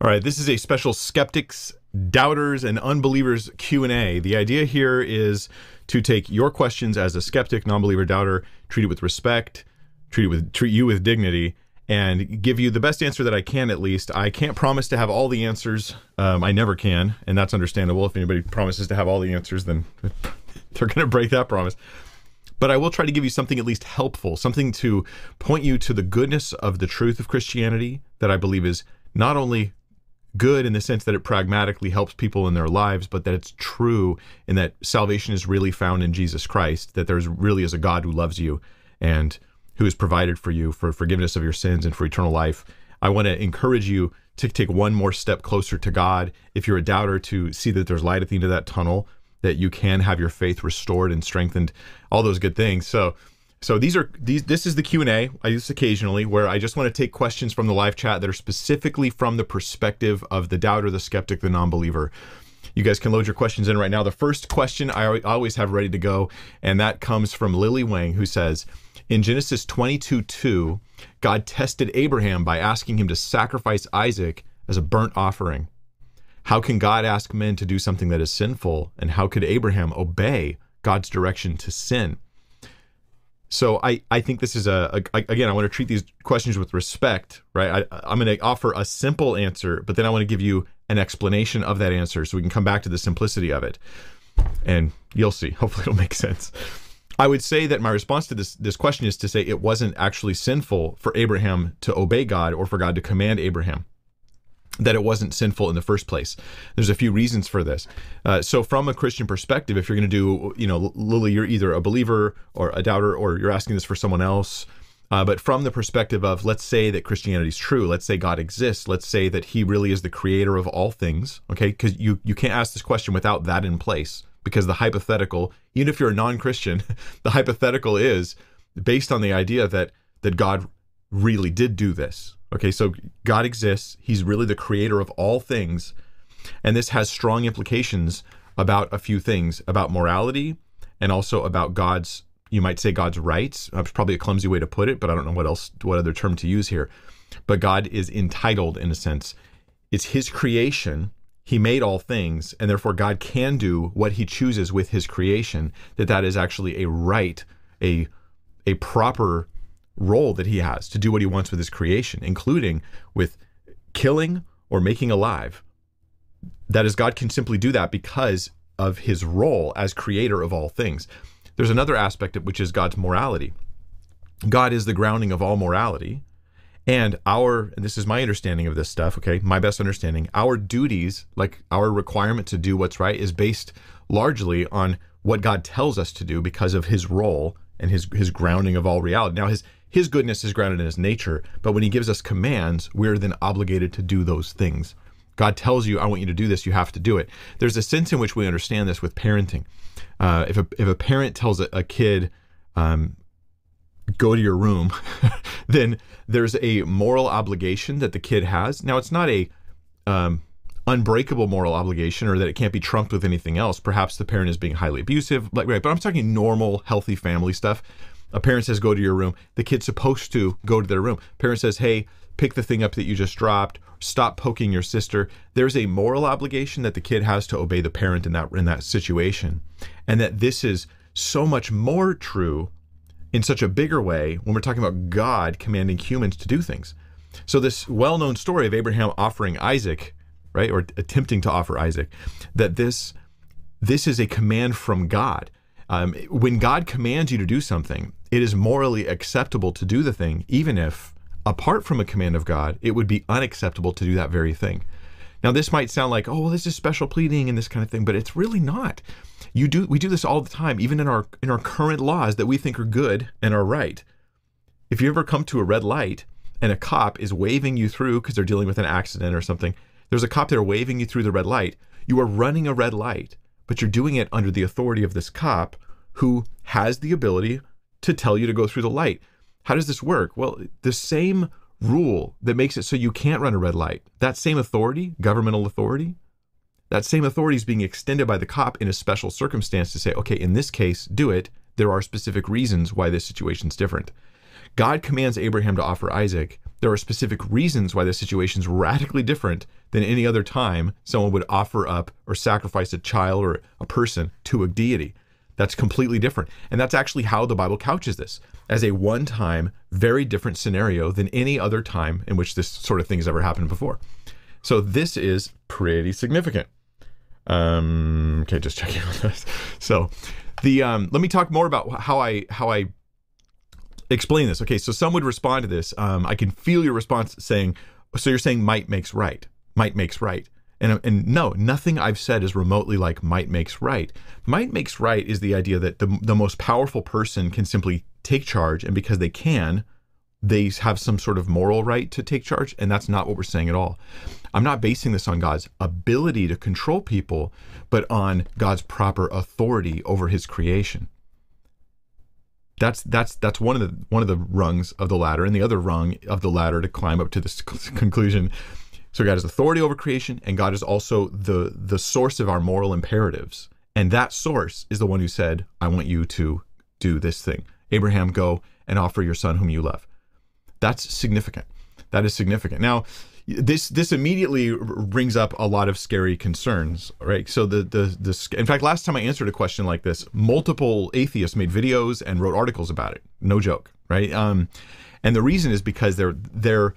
All right, this is a special skeptics, doubters, and unbelievers Q&A. The idea here is to take your questions as a skeptic, non-believer, doubter, treat it with respect, treat it with treat you with dignity, and give you the best answer that I can at least. I can't promise to have all the answers. Um, I never can, and that's understandable. If anybody promises to have all the answers, then they're going to break that promise. But I will try to give you something at least helpful, something to point you to the goodness of the truth of Christianity that I believe is not only good in the sense that it pragmatically helps people in their lives, but that it's true in that salvation is really found in Jesus Christ, that there's really is a God who loves you and who has provided for you for forgiveness of your sins and for eternal life. I want to encourage you to take one more step closer to God. If you're a doubter, to see that there's light at the end of that tunnel, that you can have your faith restored and strengthened, all those good things. So, so these are these. This is the Q and A. I use occasionally, where I just want to take questions from the live chat that are specifically from the perspective of the doubter, the skeptic, the non-believer. You guys can load your questions in right now. The first question I always have ready to go, and that comes from Lily Wang, who says, in Genesis 22 2, God tested Abraham by asking him to sacrifice Isaac as a burnt offering. How can God ask men to do something that is sinful? And how could Abraham obey God's direction to sin? So I, I think this is a, a again I want to treat these questions with respect, right? I, I'm going to offer a simple answer, but then I want to give you an explanation of that answer so we can come back to the simplicity of it, and you'll see. Hopefully, it'll make sense. I would say that my response to this this question is to say it wasn't actually sinful for Abraham to obey God or for God to command Abraham that it wasn't sinful in the first place. There's a few reasons for this. Uh, so, from a Christian perspective, if you're going to do, you know, Lily, you're either a believer or a doubter, or you're asking this for someone else. Uh, but from the perspective of, let's say that Christianity is true, let's say God exists, let's say that He really is the creator of all things. Okay, because you you can't ask this question without that in place, because the hypothetical, even if you're a non-Christian, the hypothetical is based on the idea that that God really did do this Okay, so God exists. He's really the creator of all things. And this has strong implications about a few things about morality and also about God's, you might say God's rights. That's probably a clumsy way to put it, but I don't know what else, what other term to use here. But God is entitled in a sense. It's his creation. He made all things, and therefore God can do what he chooses with his creation. That that is actually a right, a a proper role that he has to do what he wants with his creation, including with killing or making alive. That is, God can simply do that because of his role as creator of all things. There's another aspect which is God's morality. God is the grounding of all morality. And our, and this is my understanding of this stuff, okay, my best understanding, our duties, like our requirement to do what's right, is based largely on what God tells us to do because of his role and his his grounding of all reality. Now his his goodness is grounded in his nature, but when he gives us commands, we're then obligated to do those things. God tells you, I want you to do this, you have to do it. There's a sense in which we understand this with parenting. Uh, if, a, if a parent tells a, a kid, um, go to your room, then there's a moral obligation that the kid has. Now, it's not a um, unbreakable moral obligation or that it can't be trumped with anything else. Perhaps the parent is being highly abusive, like right, but I'm talking normal, healthy family stuff. A parent says, go to your room. The kid's supposed to go to their room. Parent says, hey, pick the thing up that you just dropped. Stop poking your sister. There's a moral obligation that the kid has to obey the parent in that in that situation, and that this is so much more true in such a bigger way when we're talking about God commanding humans to do things. So this well-known story of Abraham offering Isaac, right, or attempting to offer Isaac, that this this is a command from God. Um, when God commands you to do something, it is morally acceptable to do the thing, even if, apart from a command of God, it would be unacceptable to do that very thing. Now, this might sound like, oh, well, this is special pleading and this kind of thing, but it's really not. You do we do this all the time, even in our in our current laws that we think are good and are right. If you ever come to a red light and a cop is waving you through because they're dealing with an accident or something, there's a cop there waving you through the red light. You are running a red light but you're doing it under the authority of this cop who has the ability to tell you to go through the light. How does this work? Well, the same rule that makes it so you can't run a red light, that same authority, governmental authority, that same authority is being extended by the cop in a special circumstance to say, okay, in this case, do it. There are specific reasons why this situation is different. God commands Abraham to offer Isaac, there are specific reasons why this situation is radically different than any other time someone would offer up or sacrifice a child or a person to a deity. That's completely different. And that's actually how the Bible couches this as a one time, very different scenario than any other time in which this sort of thing has ever happened before. So this is pretty significant. Um, okay, just checking on this. So the um, let me talk more about how I how I explain this. Okay, so some would respond to this. Um, I can feel your response saying, so you're saying might makes right. Might makes right. And, and no, nothing I've said is remotely like might makes right. Might makes right is the idea that the, the most powerful person can simply take charge, and because they can, they have some sort of moral right to take charge. And that's not what we're saying at all. I'm not basing this on God's ability to control people, but on God's proper authority over his creation. That's that's that's one of the one of the rungs of the ladder, and the other rung of the ladder to climb up to this conclusion. So God has authority over creation, and God is also the the source of our moral imperatives. And that source is the one who said, "I want you to do this thing." Abraham, go and offer your son whom you love. That's significant. That is significant. Now, this this immediately brings up a lot of scary concerns, right? So the the the in fact, last time I answered a question like this, multiple atheists made videos and wrote articles about it. No joke, right? Um, and the reason is because they're they're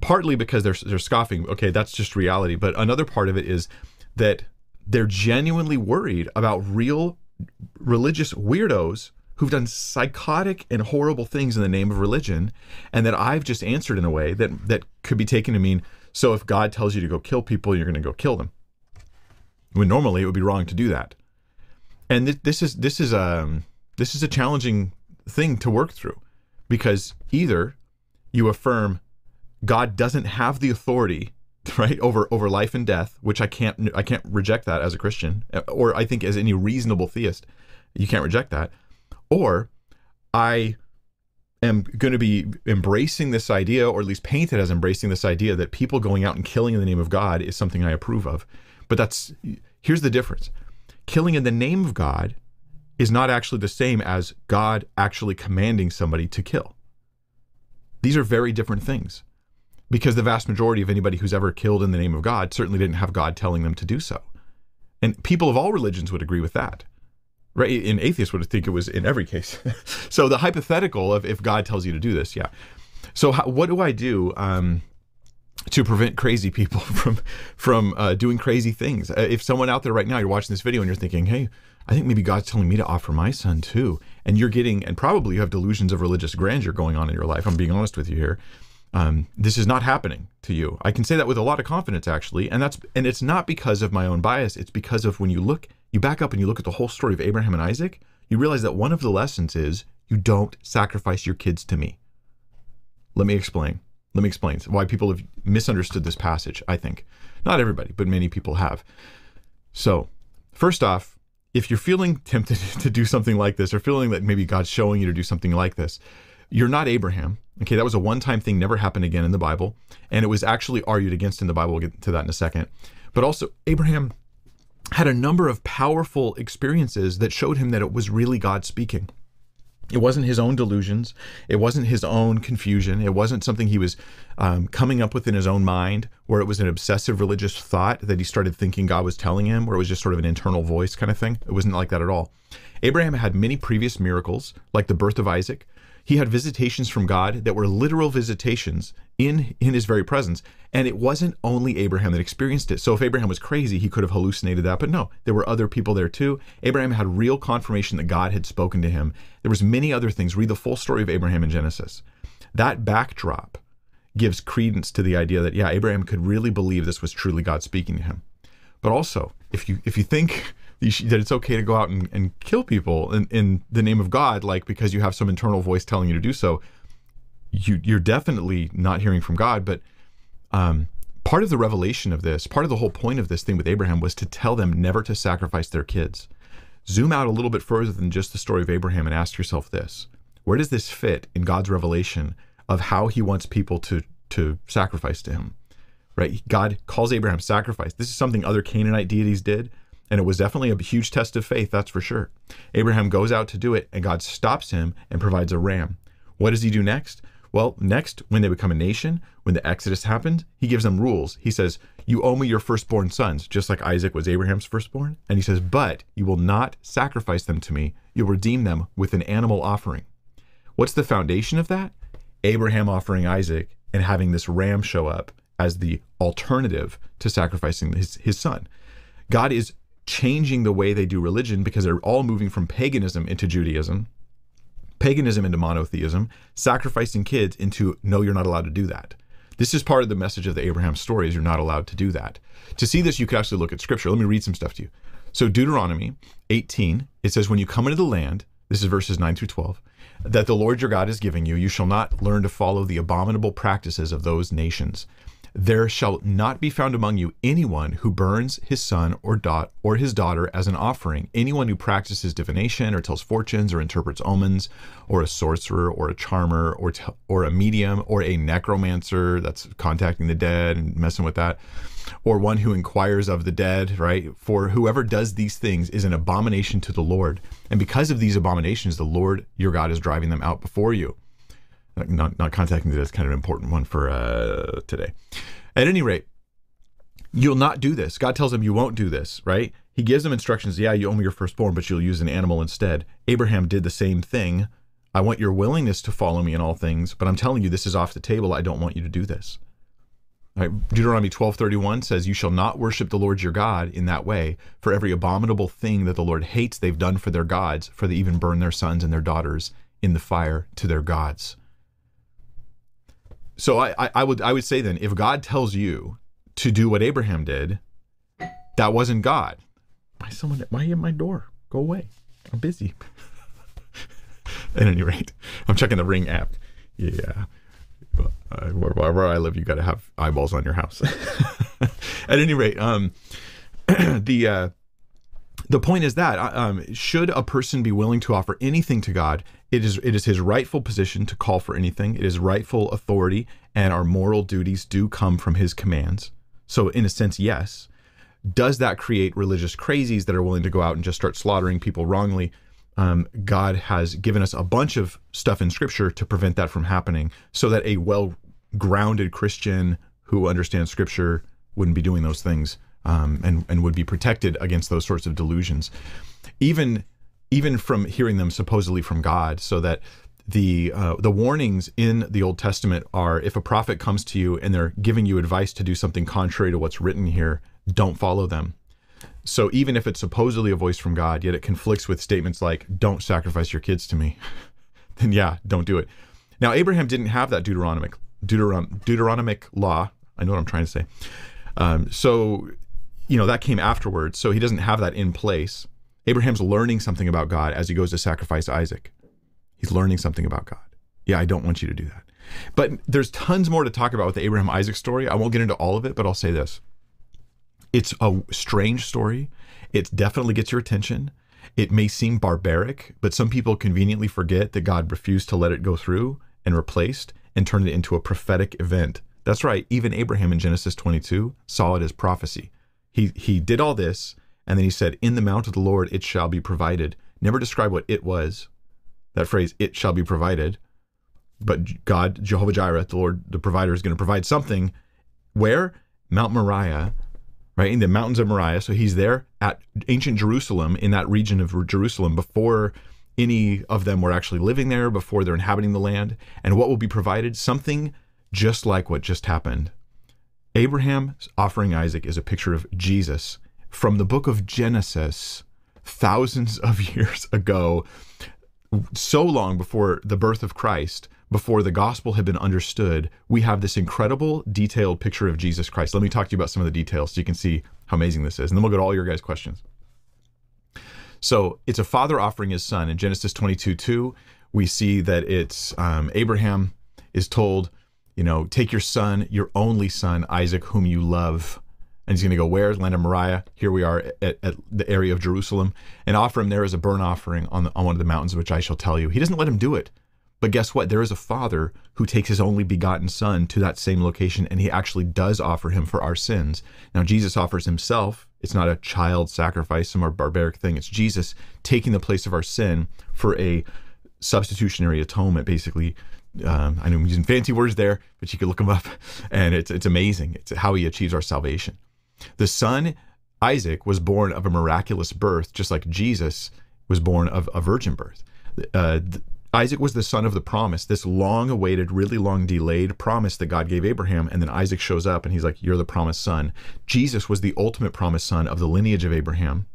partly because they're they're scoffing. Okay, that's just reality. But another part of it is that they're genuinely worried about real religious weirdos who've done psychotic and horrible things in the name of religion, and that I've just answered in a way that that could be taken to mean so if God tells you to go kill people, you're going to go kill them. When normally it would be wrong to do that. And th- this is this is a um, this is a challenging thing to work through because either you affirm God doesn't have the authority right over over life and death which i can't i can't reject that as a christian or i think as any reasonable theist you can't reject that or I am going to be embracing this idea, or at least painted as embracing this idea that people going out and killing in the name of God is something I approve of. But that's here's the difference killing in the name of God is not actually the same as God actually commanding somebody to kill. These are very different things because the vast majority of anybody who's ever killed in the name of God certainly didn't have God telling them to do so. And people of all religions would agree with that right? An atheist would think it was in every case. so the hypothetical of if God tells you to do this, yeah. So how, what do I do um, to prevent crazy people from from uh, doing crazy things? Uh, if someone out there right now, you're watching this video and you're thinking, hey. I think maybe God's telling me to offer my son too. And you're getting, and probably you have delusions of religious grandeur going on in your life. I'm being honest with you here. Um, this is not happening to you. I can say that with a lot of confidence, actually, and that's and it's not because of my own bias. It's because of when you look you back up and you look at the whole story of Abraham and Isaac, you realize that one of the lessons is you don't sacrifice your kids to me. Let me explain. Let me explain why people have misunderstood this passage, I think. Not everybody, but many people have. So, first off, if you're feeling tempted to do something like this or feeling that maybe God's showing you to do something like this, you're not Abraham. Okay, that was a one time thing, never happened again in the Bible. And it was actually argued against in the Bible. We'll get to that in a second. But also, Abraham had a number of powerful experiences that showed him that it was really God speaking. It wasn't his own delusions. It wasn't his own confusion. It wasn't something he was um, coming up with in his own mind, where it was an obsessive religious thought that he started thinking God was telling him, where it was just sort of an internal voice kind of thing. It wasn't like that at all. Abraham had many previous miracles, like the birth of Isaac, he had visitations from God that were literal visitations in in his very presence. And it wasn't only Abraham that experienced it. So if Abraham was crazy he could have hallucinated that. But no there were other people there too. Abraham had real confirmation that God had spoken to him. There was many other things. Read the full story of Abraham in Genesis. That backdrop gives credence to the idea that yeah Abraham could really believe this was truly God speaking to him. But also if you if you think that it's okay to go out and, and kill people in, in the name of God, like because you have some internal voice telling you to do so, you you're definitely not hearing from God. But um, part of the revelation of this, part of the whole point of this thing with Abraham was to tell them never to sacrifice their kids. Zoom out a little bit further than just the story of Abraham and ask yourself this: Where does this fit in God's revelation of how He wants people to to sacrifice to Him? Right? God calls Abraham sacrifice. This is something other Canaanite deities did. And it was definitely a huge test of faith, that's for sure. Abraham goes out to do it, and God stops him and provides a ram. What does he do next? Well, next, when they become a nation, when the Exodus happened, he gives them rules. He says, You owe me your firstborn sons, just like Isaac was Abraham's firstborn. And he says, But you will not sacrifice them to me. You'll redeem them with an animal offering. What's the foundation of that? Abraham offering Isaac and having this ram show up as the alternative to sacrificing his, his son. God is changing the way they do religion because they're all moving from paganism into Judaism, paganism into monotheism, sacrificing kids into no, you're not allowed to do that. This is part of the message of the Abraham story is you're not allowed to do that. To see this, you could actually look at scripture. Let me read some stuff to you. So Deuteronomy 18, it says, When you come into the land, this is verses 9 through 12, that the Lord your God is giving you, you shall not learn to follow the abominable practices of those nations. There shall not be found among you anyone who burns his son or dot or his daughter as an offering, anyone who practices divination or tells fortunes or interprets omens, or a sorcerer or a charmer or t- or a medium or a necromancer that's contacting the dead and messing with that, or one who inquires of the dead, right? For whoever does these things is an abomination to the Lord. And because of these abominations, the Lord your God is driving them out before you not not contacting is kind of an important one for uh, today. At any rate, you'll not do this. God tells him you won't do this, right? He gives them instructions. Yeah, you owe me your firstborn, but you'll use an animal instead. Abraham did the same thing. I want your willingness to follow me in all things, but I'm telling you this is off the table. I don't want you to do this. Right? Deuteronomy 12:31 says, "You shall not worship the Lord your God in that way. For every abominable thing that the Lord hates, they've done for their gods, for they even burn their sons and their daughters in the fire to their gods." So I, I, I would I would say then if God tells you to do what Abraham did, that wasn't God. Why someone why at my door? Go away. I'm busy. at any rate, I'm checking the Ring app. Yeah. Uh, wherever I live, you got to have eyeballs on your house. at any rate, um, the uh, the point is that uh, um, should a person be willing to offer anything to God, it is it is his rightful position to call for anything. It is rightful authority, and our moral duties do come from his commands. So, in a sense, yes. Does that create religious crazies that are willing to go out and just start slaughtering people wrongly? Um, God has given us a bunch of stuff in Scripture to prevent that from happening, so that a well-grounded Christian who understands Scripture wouldn't be doing those things um, and and would be protected against those sorts of delusions, even even from hearing them supposedly from God, so that the uh, the warnings in the Old Testament are if a prophet comes to you and they're giving you advice to do something contrary to what's written here, don't follow them. So even if it's supposedly a voice from God, yet it conflicts with statements like "Don't sacrifice your kids to me," then yeah, don't do it. Now Abraham didn't have that Deuteronomic Deuteron- Deuteronomic law. I know what I'm trying to say. Um, so you know, that came afterwards. So he doesn't have that in place. Abraham's learning something about God as he goes to sacrifice Isaac. He's learning something about God. Yeah, I don't want you to do that. But there's tons more to talk about with the Abraham Isaac story. I won't get into all of it, but I'll say this. It's a strange story. It definitely gets your attention. It may seem barbaric, but some people conveniently forget that God refused to let it go through and replaced and turned it into a prophetic event. That's right, even Abraham in Genesis 22 saw it as prophecy. He he did all this, and then he said, "In the mount of the Lord it shall be provided." Never describe what it was. That phrase, "It shall be provided," but God, Jehovah Jireh, the Lord, the provider, is going to provide something. Where Mount Moriah, right in the mountains of Moriah. So he's there at ancient Jerusalem, in that region of Jerusalem, before any of them were actually living there, before they're inhabiting the land. And what will be provided? Something just like what just happened Abraham offering Isaac is a picture of Jesus from the book of Genesis, thousands of years ago, so long before the birth of Christ, before the gospel had been understood, we have this incredible detailed picture of Jesus Christ. Let me talk to you about some of the details so you can see how amazing this is. And then we'll go to all your guys' questions. So it's a father offering his son. In Genesis 22 2, we see that it's um, Abraham is told, you know, take your son, your only son, Isaac, whom you love. And he's going to go where? Land of Moriah. Here we are at, at, the area of Jerusalem, and offer him there as a burnt offering on, the, on one of the mountains, which I shall tell you. He doesn't let him do it. But guess what? There is a father who takes his only begotten son to that same location, and he actually does offer him for our sins. Now, Jesus offers himself. It's not a child sacrifice, some barbaric thing. It's Jesus taking the place of our sin for a substitutionary atonement, basically, um, I know I'm using fancy words there, but you can look them up, and it's it's amazing. It's how he achieves our salvation. The son Isaac was born of a miraculous birth, just like Jesus was born of a virgin birth. Uh, Isaac was the son of the promise, this long awaited, really long delayed promise that God gave Abraham. And then Isaac shows up and he's like, You're the promised son. Jesus was the ultimate promised son of the lineage of Abraham,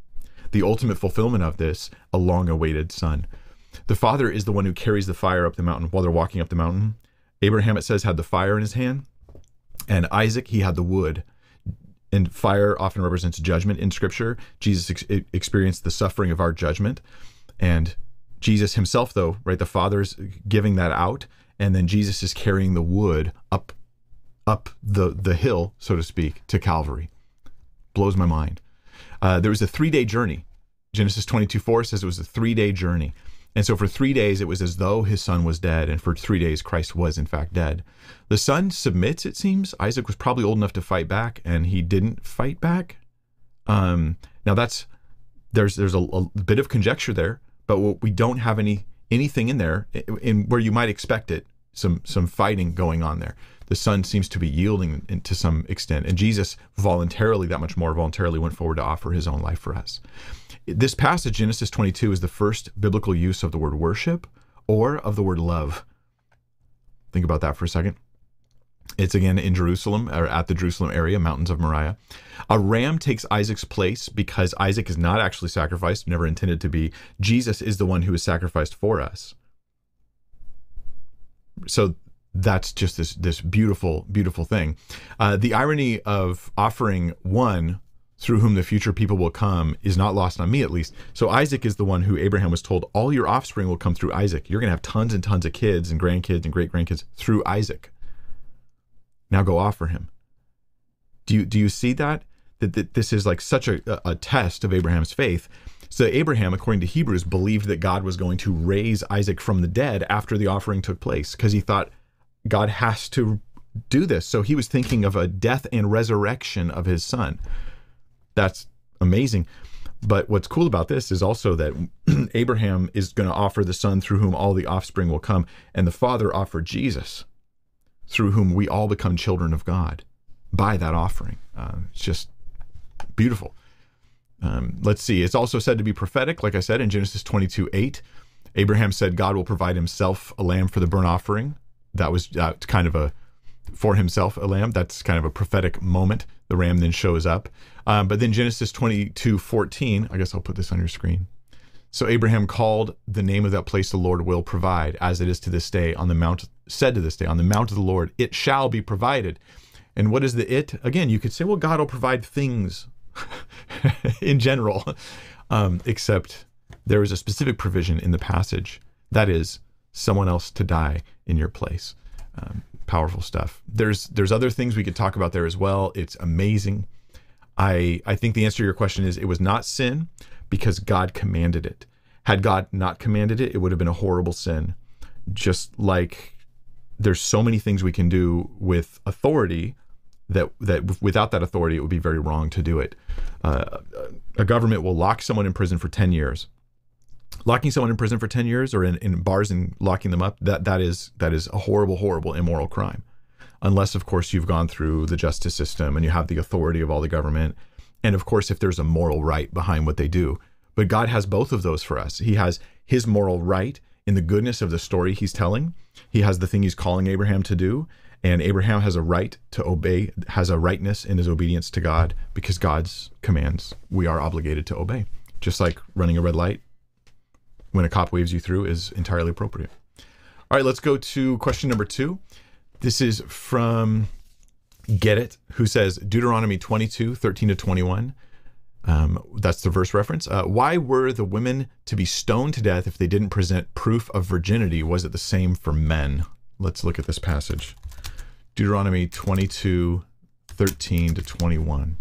the ultimate fulfillment of this, a long awaited son. The father is the one who carries the fire up the mountain while they're walking up the mountain. Abraham, it says, had the fire in his hand, and Isaac, he had the wood. And fire often represents judgment in scripture. Jesus ex- experienced the suffering of our judgment. And Jesus himself, though, right, the Father is giving that out, and then Jesus is carrying the wood up up the the hill, so to speak, to Calvary. Blows my mind. Uh, there was a three day journey. Genesis 22 4 says it was a three day journey. And so for three days, it was as though his son was dead. And for three days, Christ was in fact dead. The son submits, it seems. Isaac was probably old enough to fight back, and he didn't fight back. Um, now that's there's there's a, a bit of conjecture there but we don't have any anything in there in where you might expect it. Some some fighting going on there. The son seems to be yielding to some extent, and Jesus voluntarily, that much more voluntarily, went forward to offer his own life for us. This passage, Genesis 22, is the first biblical use of the word worship or of the word love. Think about that for a second. It's again in Jerusalem or at the Jerusalem area, mountains of Moriah. A ram takes Isaac's place because Isaac is not actually sacrificed, never intended to be. Jesus is the one who is sacrificed for us. So that's just this this beautiful beautiful thing. Uh, the irony of offering one through whom the future people will come is not lost on me at least. So Isaac is the one who Abraham was told all your offspring will come through Isaac. You're going to have tons and tons of kids and grandkids and great grandkids through Isaac. Now go offer him. Do you do you see that? That, that this is like such a, a test of Abraham's faith. So Abraham, according to Hebrews, believed that God was going to raise Isaac from the dead after the offering took place because he thought God has to do this. So he was thinking of a death and resurrection of his son. That's amazing. But what's cool about this is also that Abraham is going to offer the son through whom all the offspring will come, and the father offered Jesus through whom we all become children of God by that offering. Uh, it's just beautiful. Um, let's see. It's also said to be prophetic, like I said in Genesis 22 8. Abraham said God will provide himself a lamb for the burnt offering. That was uh, kind of a, for himself, a lamb. That's kind of a prophetic moment. The ram then shows up. Um, but then Genesis 22 14, I guess I'll put this on your screen. So Abraham called the name of that place the Lord will provide, as it is to this day on the mount, said to this day, on the mount of the Lord, it shall be provided. And what is the it? Again, you could say, well, God will provide things in general, um, except there is a specific provision in the passage that is someone else to die in your place. Um, powerful stuff. There's there's other things we could talk about there as well. It's amazing. I I think the answer to your question is it was not sin because God commanded it. Had God not commanded it, it would have been a horrible sin. Just like there's so many things we can do with authority that that without that authority, it would be very wrong to do it. Uh, a government will lock someone in prison for 10 years. Locking someone in prison for 10 years or in, in bars and locking them up, that, that is that is a horrible, horrible, immoral crime. Unless, of course, you've gone through the justice system and you have the authority of all the government and of course, if there's a moral right behind what they do. But God has both of those for us. He has his moral right in the goodness of the story he's telling, he has the thing he's calling Abraham to do. And Abraham has a right to obey, has a rightness in his obedience to God because God's commands we are obligated to obey. Just like running a red light when a cop waves you through is entirely appropriate. All right, let's go to question number two. This is from Get It, who says Deuteronomy 22, 13 to 21. Um, that's the verse reference. Uh, why were the women to be stoned to death if they didn't present proof of virginity? Was it the same for men? Let's look at this passage Deuteronomy 22, 13 to 21.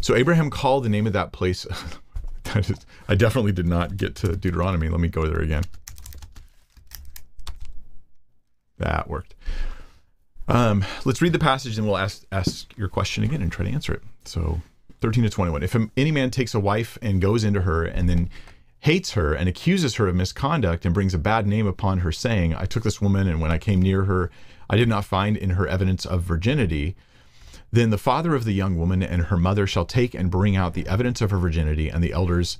So Abraham called the name of that place. I definitely did not get to Deuteronomy. Let me go there again. That worked. Um, let's read the passage and we'll ask ask your question again and try to answer it. So, 13 to 21. If any man takes a wife and goes into her, and then hates her and accuses her of misconduct and brings a bad name upon her, saying, I took this woman, and when I came near her, I did not find in her evidence of virginity. Then the father of the young woman and her mother shall take and bring out the evidence of her virginity and the elders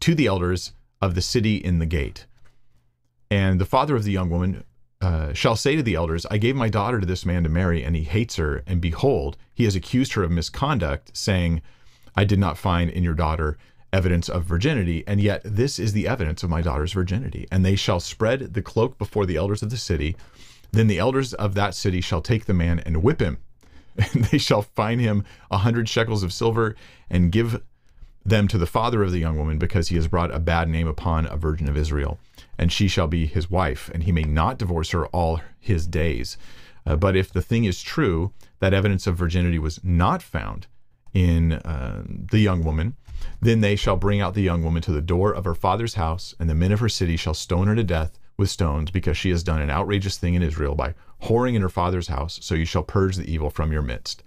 to the elders of the city in the gate. And the father of the young woman uh, shall say to the elders, I gave my daughter to this man to marry, and he hates her. And behold, he has accused her of misconduct, saying, I did not find in your daughter evidence of virginity, and yet this is the evidence of my daughter's virginity. And they shall spread the cloak before the elders of the city. Then the elders of that city shall take the man and whip him. And they shall fine him a hundred shekels of silver and give them to the father of the young woman because he has brought a bad name upon a virgin of Israel. And she shall be his wife, and he may not divorce her all his days. Uh, but if the thing is true, that evidence of virginity was not found in uh, the young woman, then they shall bring out the young woman to the door of her father's house, and the men of her city shall stone her to death with stones, because she has done an outrageous thing in Israel by whoring in her father's house. So you shall purge the evil from your midst.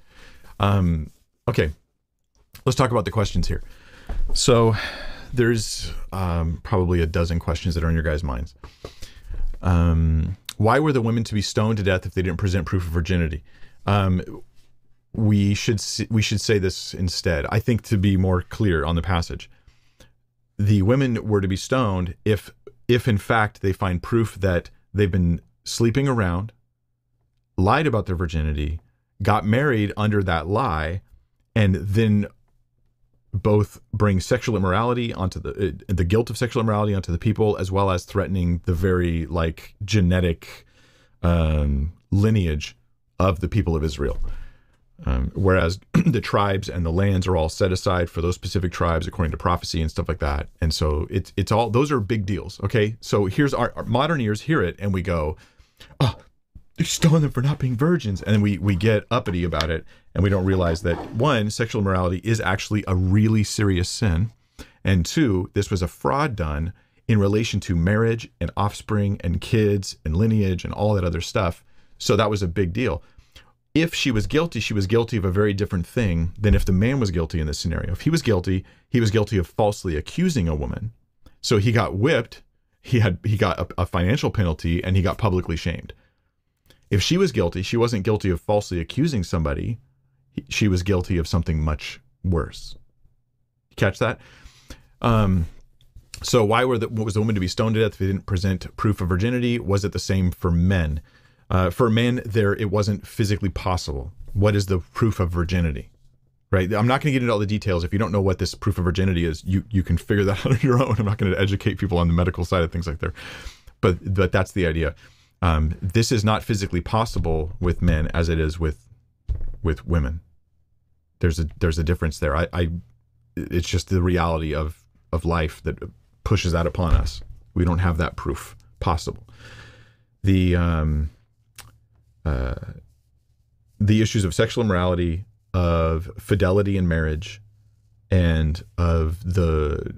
Um, okay, let's talk about the questions here. So there's um, probably a dozen questions that are in your guys' minds. Um, why were the women to be stoned to death if they didn't present proof of virginity? Um, we should we should say this instead. I think to be more clear on the passage, the women were to be stoned if if in fact they find proof that they've been sleeping around, lied about their virginity, got married under that lie, and then both bring sexual immorality onto the uh, the guilt of sexual immorality onto the people as well as threatening the very like genetic um, lineage of the people of Israel. Um, whereas the tribes and the lands are all set aside for those specific tribes according to prophecy and stuff like that. And so it's it's all those are big deals. Okay, so here's our, our modern ears hear it and we go, oh, they're stoning them for not being virgins, and then we we get uppity about it and we don't realize that one, sexual immorality is actually a really serious sin, and two, this was a fraud done in relation to marriage and offspring and kids and lineage and all that other stuff. So that was a big deal. If she was guilty, she was guilty of a very different thing than if the man was guilty in this scenario. If he was guilty, he was guilty of falsely accusing a woman. So he got whipped, he had he got a, a financial penalty, and he got publicly shamed. If she was guilty, she wasn't guilty of falsely accusing somebody she was guilty of something much worse. Catch that? Um, so why were the, was the woman to be stoned to death if they didn't present proof of virginity? Was it the same for men? Uh, for men, there it wasn't physically possible. What is the proof of virginity? Right. I'm not going to get into all the details. If you don't know what this proof of virginity is, you you can figure that out on your own. I'm not going to educate people on the medical side of things like that. But but that's the idea. Um, this is not physically possible with men as it is with with women. There's a there's a difference there. I, I it's just the reality of of life that pushes that upon us. We don't have that proof possible. The um, uh, the issues of sexual immorality, of fidelity in marriage, and of the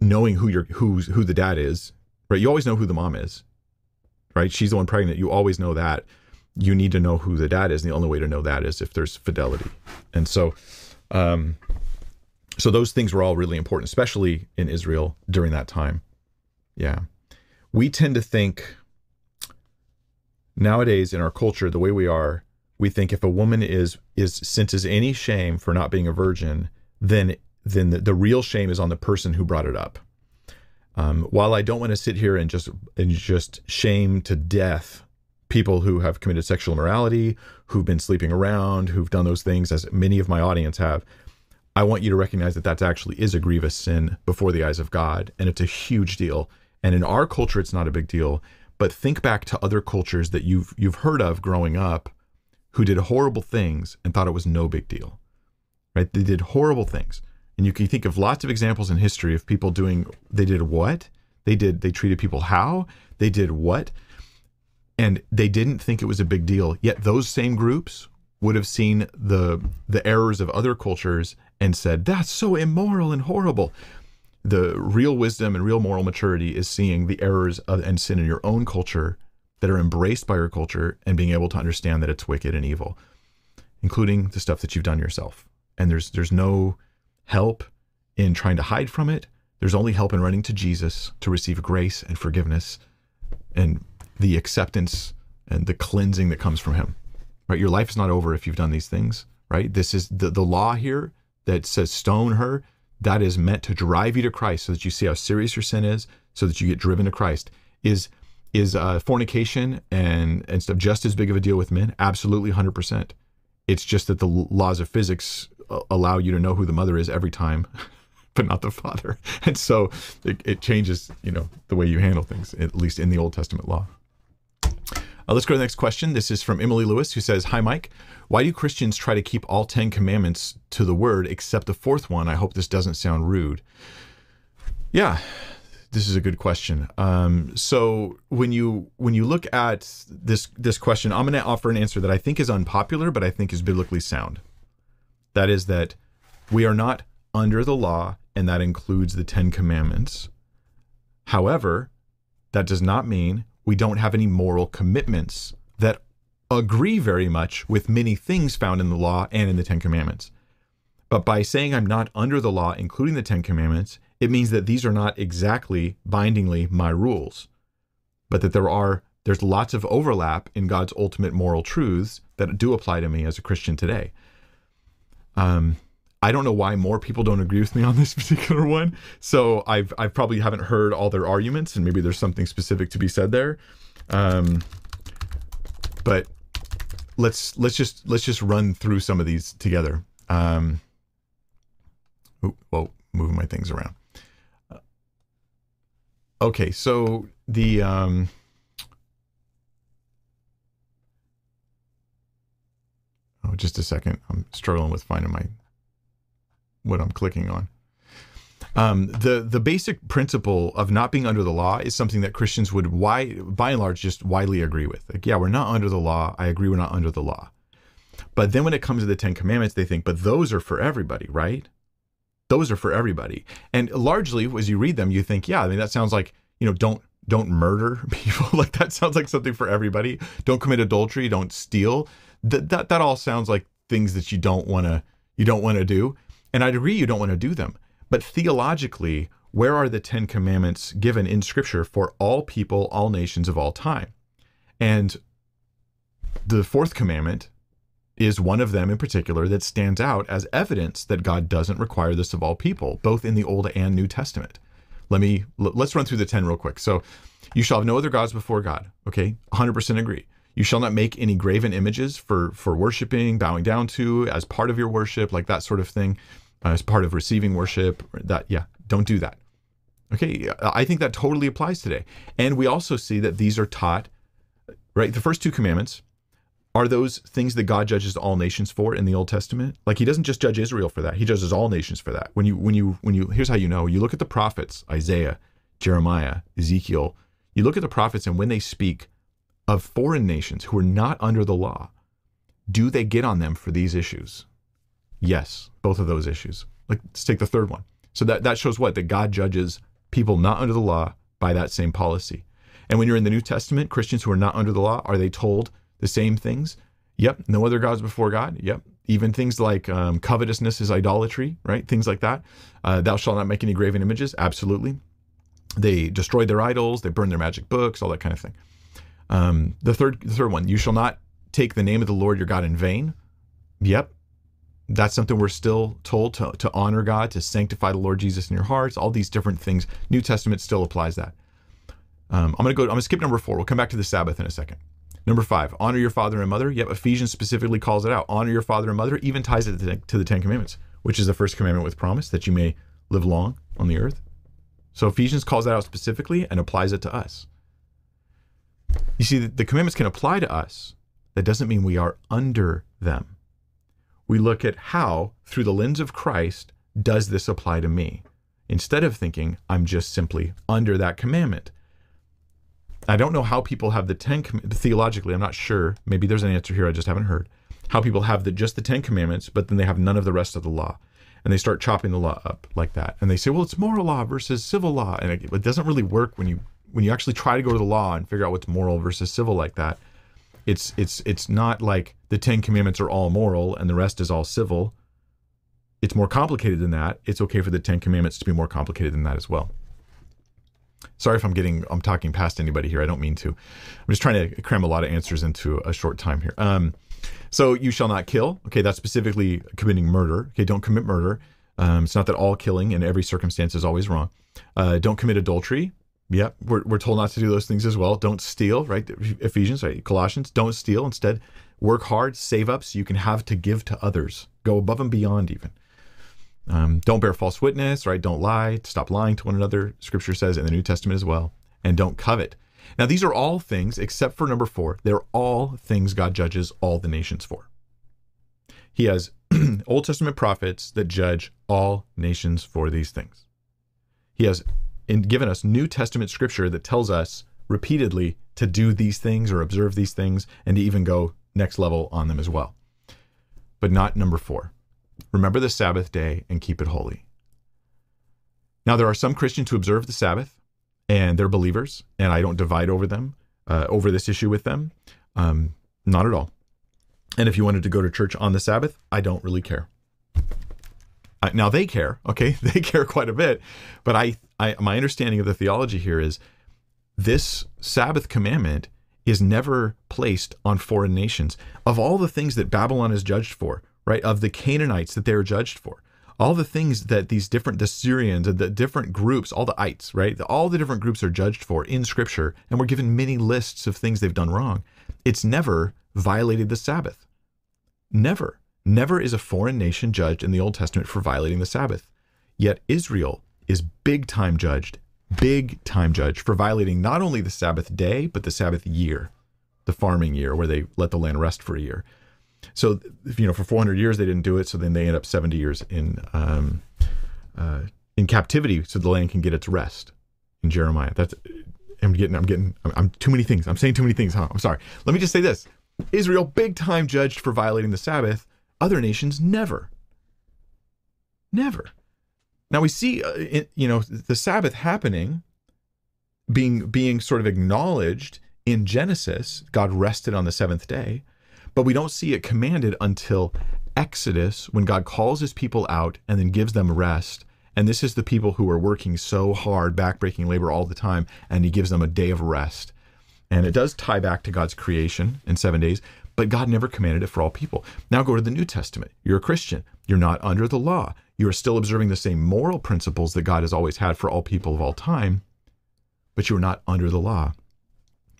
knowing who your who's who the dad is. Right, you always know who the mom is. Right, she's the one pregnant. You always know that you need to know who the dad is. And the only way to know that is if there's fidelity. And so, um, so those things were all really important, especially in Israel during that time. Yeah. We tend to think nowadays in our culture, the way we are, we think if a woman is is senses any shame for not being a virgin, then then the, the real shame is on the person who brought it up. Um, while I don't want to sit here and just and just shame to death people who have committed sexual immorality, who've been sleeping around, who've done those things, as many of my audience have. I want you to recognize that that actually is a grievous sin before the eyes of God, and it's a huge deal. And in our culture, it's not a big deal. But think back to other cultures that you've you've heard of growing up, who did horrible things and thought it was no big deal, right? They did horrible things, and you can think of lots of examples in history of people doing. They did what? They did. They treated people how? They did what? and they didn't think it was a big deal. Yet those same groups would have seen the the errors of other cultures and said that's so immoral and horrible. The real wisdom and real moral maturity is seeing the errors of, and sin in your own culture that are embraced by your culture and being able to understand that it's wicked and evil, including the stuff that you've done yourself. And there's there's no help in trying to hide from it. There's only help in running to Jesus to receive grace and forgiveness and the acceptance and the cleansing that comes from him. Right? Your life is not over if you've done these things, right? This is the, the law here that says stone her, that is meant to drive you to Christ so that you see how serious your sin is, so that you get driven to Christ. Is is uh, fornication and and stuff just as big of a deal with men? Absolutely, hundred percent. It's just that the laws of physics uh, allow you to know who the mother is every time, but not the father, and so it, it changes, you know, the way you handle things. At least in the Old Testament law. Uh, let's go to the next question. This is from Emily Lewis, who says, Hi, Mike. Why do Christians try to keep all 10 commandments to the word except the fourth one? I hope this doesn't sound rude. Yeah, this is a good question. Um, so when you when you look at this this question, I'm going to offer an answer that I think is unpopular, but I think is biblically sound. That is that we are not under the law, and that includes the Ten Commandments. However, that does not mean we don't have any moral commitments that agree very much with many things found in the law and in the Ten Commandments. But by saying I'm not under the law, including the Ten Commandments, it means that these are not exactly bindingly my rules, but that there are there's lots of overlap in God's ultimate moral truths that do apply to me as a Christian today. Um, I don't know why more people don't agree with me on this particular one. So I've I probably haven't heard all their arguments, and maybe there's something specific to be said there. Um, but let's let's just let's just run through some of these together. Um, ooh, moving my things around. Uh, okay, so the um, oh, just a second. I'm struggling with finding my what I'm clicking on. Um, the the basic principle of not being under the law is something that Christians would why by and large just widely agree with. Like, yeah, we're not under the law. I agree, we're not under the law. But then when it comes to the Ten Commandments, they think, but those are for everybody, right? Those are for everybody. And largely, as you read them, you think, yeah, I mean, that sounds like you know, don't don't murder people. like that sounds like something for everybody. Don't commit adultery. Don't steal. That that that all sounds like things that you don't want to you don't want to do. And I'd agree you don't want to do them. But theologically, where are the Ten Commandments given in Scripture for all people, all nations of all time? And the fourth commandment is one of them in particular that stands out as evidence that God doesn't require this of all people, both in the Old and New Testament. Let me let's run through the 10 real quick. So, you shall have no other gods before God. Okay? 100% agree. You shall not make any graven images for for worshiping, bowing down to as part of your worship, like that sort of thing Uh, as part of receiving worship. That, yeah, don't do that. Okay, I think that totally applies today. And we also see that these are taught, right? The first two commandments are those things that God judges all nations for in the Old Testament. Like he doesn't just judge Israel for that; he judges all nations for that. When you, when you, when you, here's how you know: you look at the prophets, Isaiah, Jeremiah, Ezekiel. You look at the prophets, and when they speak of foreign nations who are not under the law, do they get on them for these issues? Yes, both of those issues. Like, let's take the third one. So that, that shows what? That God judges people not under the law by that same policy. And when you're in the New Testament, Christians who are not under the law, are they told the same things? Yep. No other gods before God. Yep. Even things like um, covetousness is idolatry, right? Things like that. Uh, Thou shalt not make any graven images. Absolutely. They destroyed their idols. They burned their magic books. All that kind of thing. Um, the third, the third one. You shall not take the name of the Lord your God in vain. Yep that's something we're still told to, to honor God, to sanctify the Lord Jesus in your hearts, all these different things. New Testament still applies that. Um, I'm going to go, I'm going to skip number four. We'll come back to the Sabbath in a second. Number five, honor your father and mother. Yep, Ephesians specifically calls it out. Honor your father and mother, even ties it to the, to the Ten Commandments, which is the first commandment with promise that you may live long on the earth. So Ephesians calls that out specifically and applies it to us. You see, the commandments can apply to us. That doesn't mean we are under them we look at how, through the lens of Christ, does this apply to me? Instead of thinking, I'm just simply under that commandment. I don't know how people have the 10 theologically, I'm not sure. Maybe there's an answer here I just haven't heard. How people have the just the 10 commandments, but then they have none of the rest of the law. And they start chopping the law up like that. And they say, well, it's moral law versus civil law. And it, it doesn't really work when you when you actually try to go to the law and figure out what's moral versus civil like that it's it's it's not like the Ten Commandments are all moral and the rest is all civil. it's more complicated than that, it's okay for the Ten Commandments to be more complicated than that as well. Sorry if I'm getting I'm talking past anybody here. I don't mean to. I'm just trying to cram a lot of answers into a short time here. Um, so you shall not kill. Okay, that's specifically committing murder. Okay, don't commit murder. Um, it's not that all killing in every circumstance is always wrong. Uh, don't commit adultery. Yep, we're, we're told not to do those things as well. Don't steal, right? Ephesians, right? Colossians, don't steal. Instead, work hard, save up so you can have to give to others. Go above and beyond, even. Um, don't bear false witness, right? Don't lie. Stop lying to one another. Scripture says in the New Testament as well. And don't covet. Now, these are all things, except for number four, they're all things God judges all the nations for. He has Old Testament prophets that judge all nations for these things. He has given us New Testament scripture that tells us repeatedly to do these things or observe these things and to even go next level on them as well. But not number four. Remember the Sabbath day and keep it holy. Now, there are some Christians who observe the Sabbath and they're believers, and I don't divide over them, uh, over this issue with them. Um, not at all. And if you wanted to go to church on the Sabbath, I don't really care. Now they care, okay? They care quite a bit, but I, I, my understanding of the theology here is this Sabbath commandment is never placed on foreign nations. Of all the things that Babylon is judged for, right? Of the Canaanites that they are judged for, all the things that these different the Syrians and the different groups, all the ites, right? All the different groups are judged for in Scripture, and we're given many lists of things they've done wrong. It's never violated the Sabbath. Never. Never is a foreign nation judged in the Old Testament for violating the Sabbath. Yet Israel is big time judged, big time judged for violating not only the Sabbath day, but the Sabbath year, the farming year, where they let the land rest for a year. So, you know, for 400 years they didn't do it. So then they end up 70 years in um, uh, in captivity, so the land can get its rest. In Jeremiah, that's I'm getting, I'm getting, I'm, I'm too many things. I'm saying too many things, huh? I'm sorry. Let me just say this: Israel, big time judged for violating the Sabbath. Other nations, never, never. Now we see, uh, it, you know, the Sabbath happening, being being sort of acknowledged in Genesis. God rested on the seventh day. But we don't see it commanded until Exodus when God calls his people out and then gives them rest. And this is the people who are working so hard, backbreaking labor all the time, and he gives them a day of rest. And it does tie back to God's creation in seven days, but God never commanded it for all people. Now go to the New Testament. You're a Christian. You're not under the law. You are still observing the same moral principles that God has always had for all people of all time, but you are not under the law.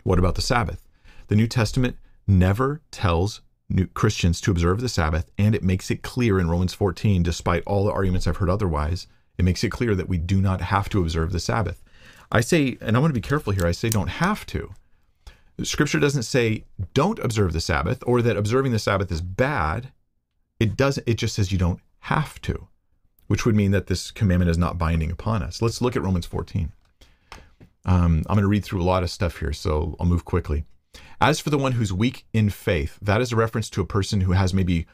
What about the Sabbath? The New Testament never tells new Christians to observe the Sabbath, and it makes it clear in Romans 14, despite all the arguments I've heard otherwise, it makes it clear that we do not have to observe the Sabbath. I say, and I want to be careful here, I say don't have to. Scripture doesn't say don't observe the Sabbath or that observing the Sabbath is bad. It doesn't, it just says you don't have to, which would mean that this commandment is not binding upon us. Let's look at Romans 14. Um, I'm going to read through a lot of stuff here, so I'll move quickly. As for the one who's weak in faith, that is a reference to a person who has maybe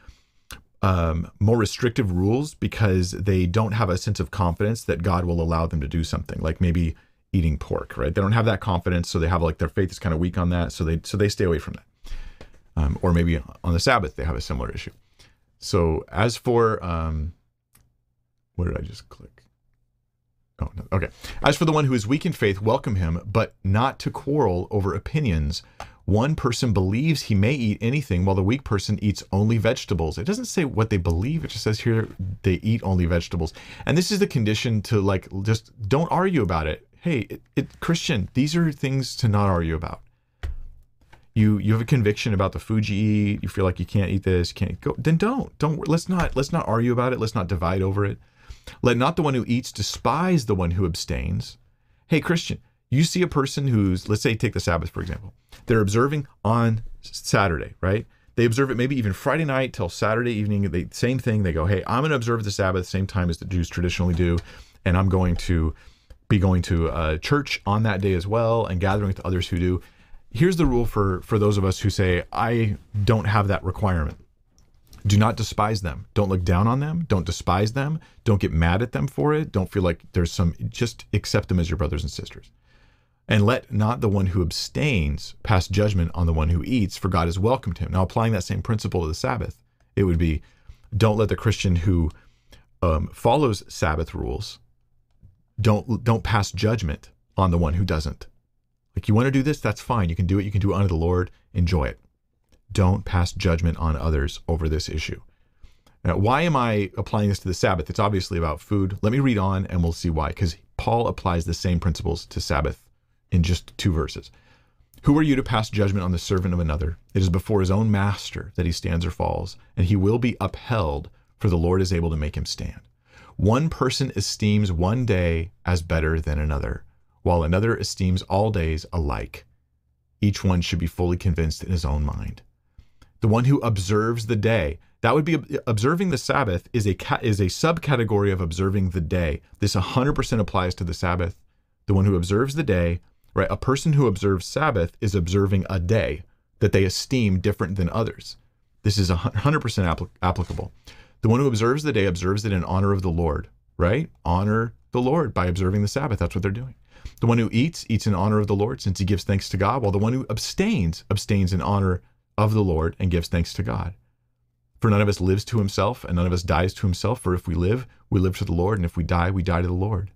um, more restrictive rules because they don't have a sense of confidence that God will allow them to do something, like maybe eating pork, right? They don't have that confidence, so they have like their faith is kind of weak on that, so they so they stay away from that. Um, or maybe on the Sabbath they have a similar issue. So as for um, what did I just click? Oh, no. okay. As for the one who is weak in faith, welcome him, but not to quarrel over opinions one person believes he may eat anything while the weak person eats only vegetables. It doesn't say what they believe, it just says here they eat only vegetables. And this is the condition to like just don't argue about it. Hey, it, it, Christian, these are things to not argue about. You you have a conviction about the food you eat, you feel like you can't eat this, you can't go then don't. Don't let's not let's not argue about it, let's not divide over it. Let not the one who eats despise the one who abstains. Hey Christian, you see a person who's let's say take the Sabbath for example they're observing on Saturday, right? They observe it maybe even Friday night till Saturday evening. They same thing. They go, hey, I'm going to observe the Sabbath same time as the Jews traditionally do, and I'm going to be going to church on that day as well and gathering with others who do. Here's the rule for for those of us who say I don't have that requirement. Do not despise them. Don't look down on them. Don't despise them. Don't get mad at them for it. Don't feel like there's some. Just accept them as your brothers and sisters. And let not the one who abstains pass judgment on the one who eats, for God has welcomed him. Now, applying that same principle to the Sabbath, it would be don't let the Christian who um, follows Sabbath rules, don't don't pass judgment on the one who doesn't. Like you want to do this, that's fine. You can do it. You can do it unto the Lord. Enjoy it. Don't pass judgment on others over this issue. Now, why am I applying this to the Sabbath? It's obviously about food. Let me read on and we'll see why. Because Paul applies the same principles to Sabbath in just two verses. Who are you to pass judgment on the servant of another? It is before his own master that he stands or falls, and he will be upheld, for the Lord is able to make him stand. One person esteems one day as better than another, while another esteems all days alike. Each one should be fully convinced in his own mind. The one who observes the day, that would be observing the Sabbath is a is a subcategory of observing the day. This 100% applies to the Sabbath. The one who observes the day right? A person who observes Sabbath is observing a day that they esteem different than others. This is 100% apl- applicable. The one who observes the day observes it in honor of the Lord, right? Honor the Lord by observing the Sabbath. That's what they're doing. The one who eats, eats in honor of the Lord since he gives thanks to God, while the one who abstains, abstains in honor of the Lord and gives thanks to God. For none of us lives to himself, and none of us dies to himself. For if we live, we live to the Lord, and if we die, we die to the Lord.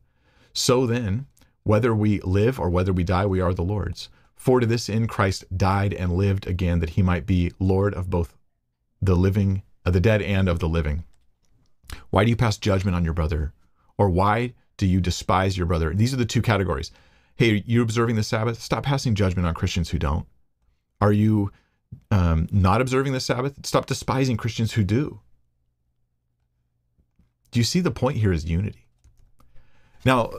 So then, whether we live or whether we die, we are the Lord's. For to this end Christ died and lived again, that he might be Lord of both the living, of the dead, and of the living. Why do you pass judgment on your brother? Or why do you despise your brother? These are the two categories. Hey, you're observing the Sabbath? Stop passing judgment on Christians who don't. Are you um, not observing the Sabbath? Stop despising Christians who do. Do you see the point here is unity? Now,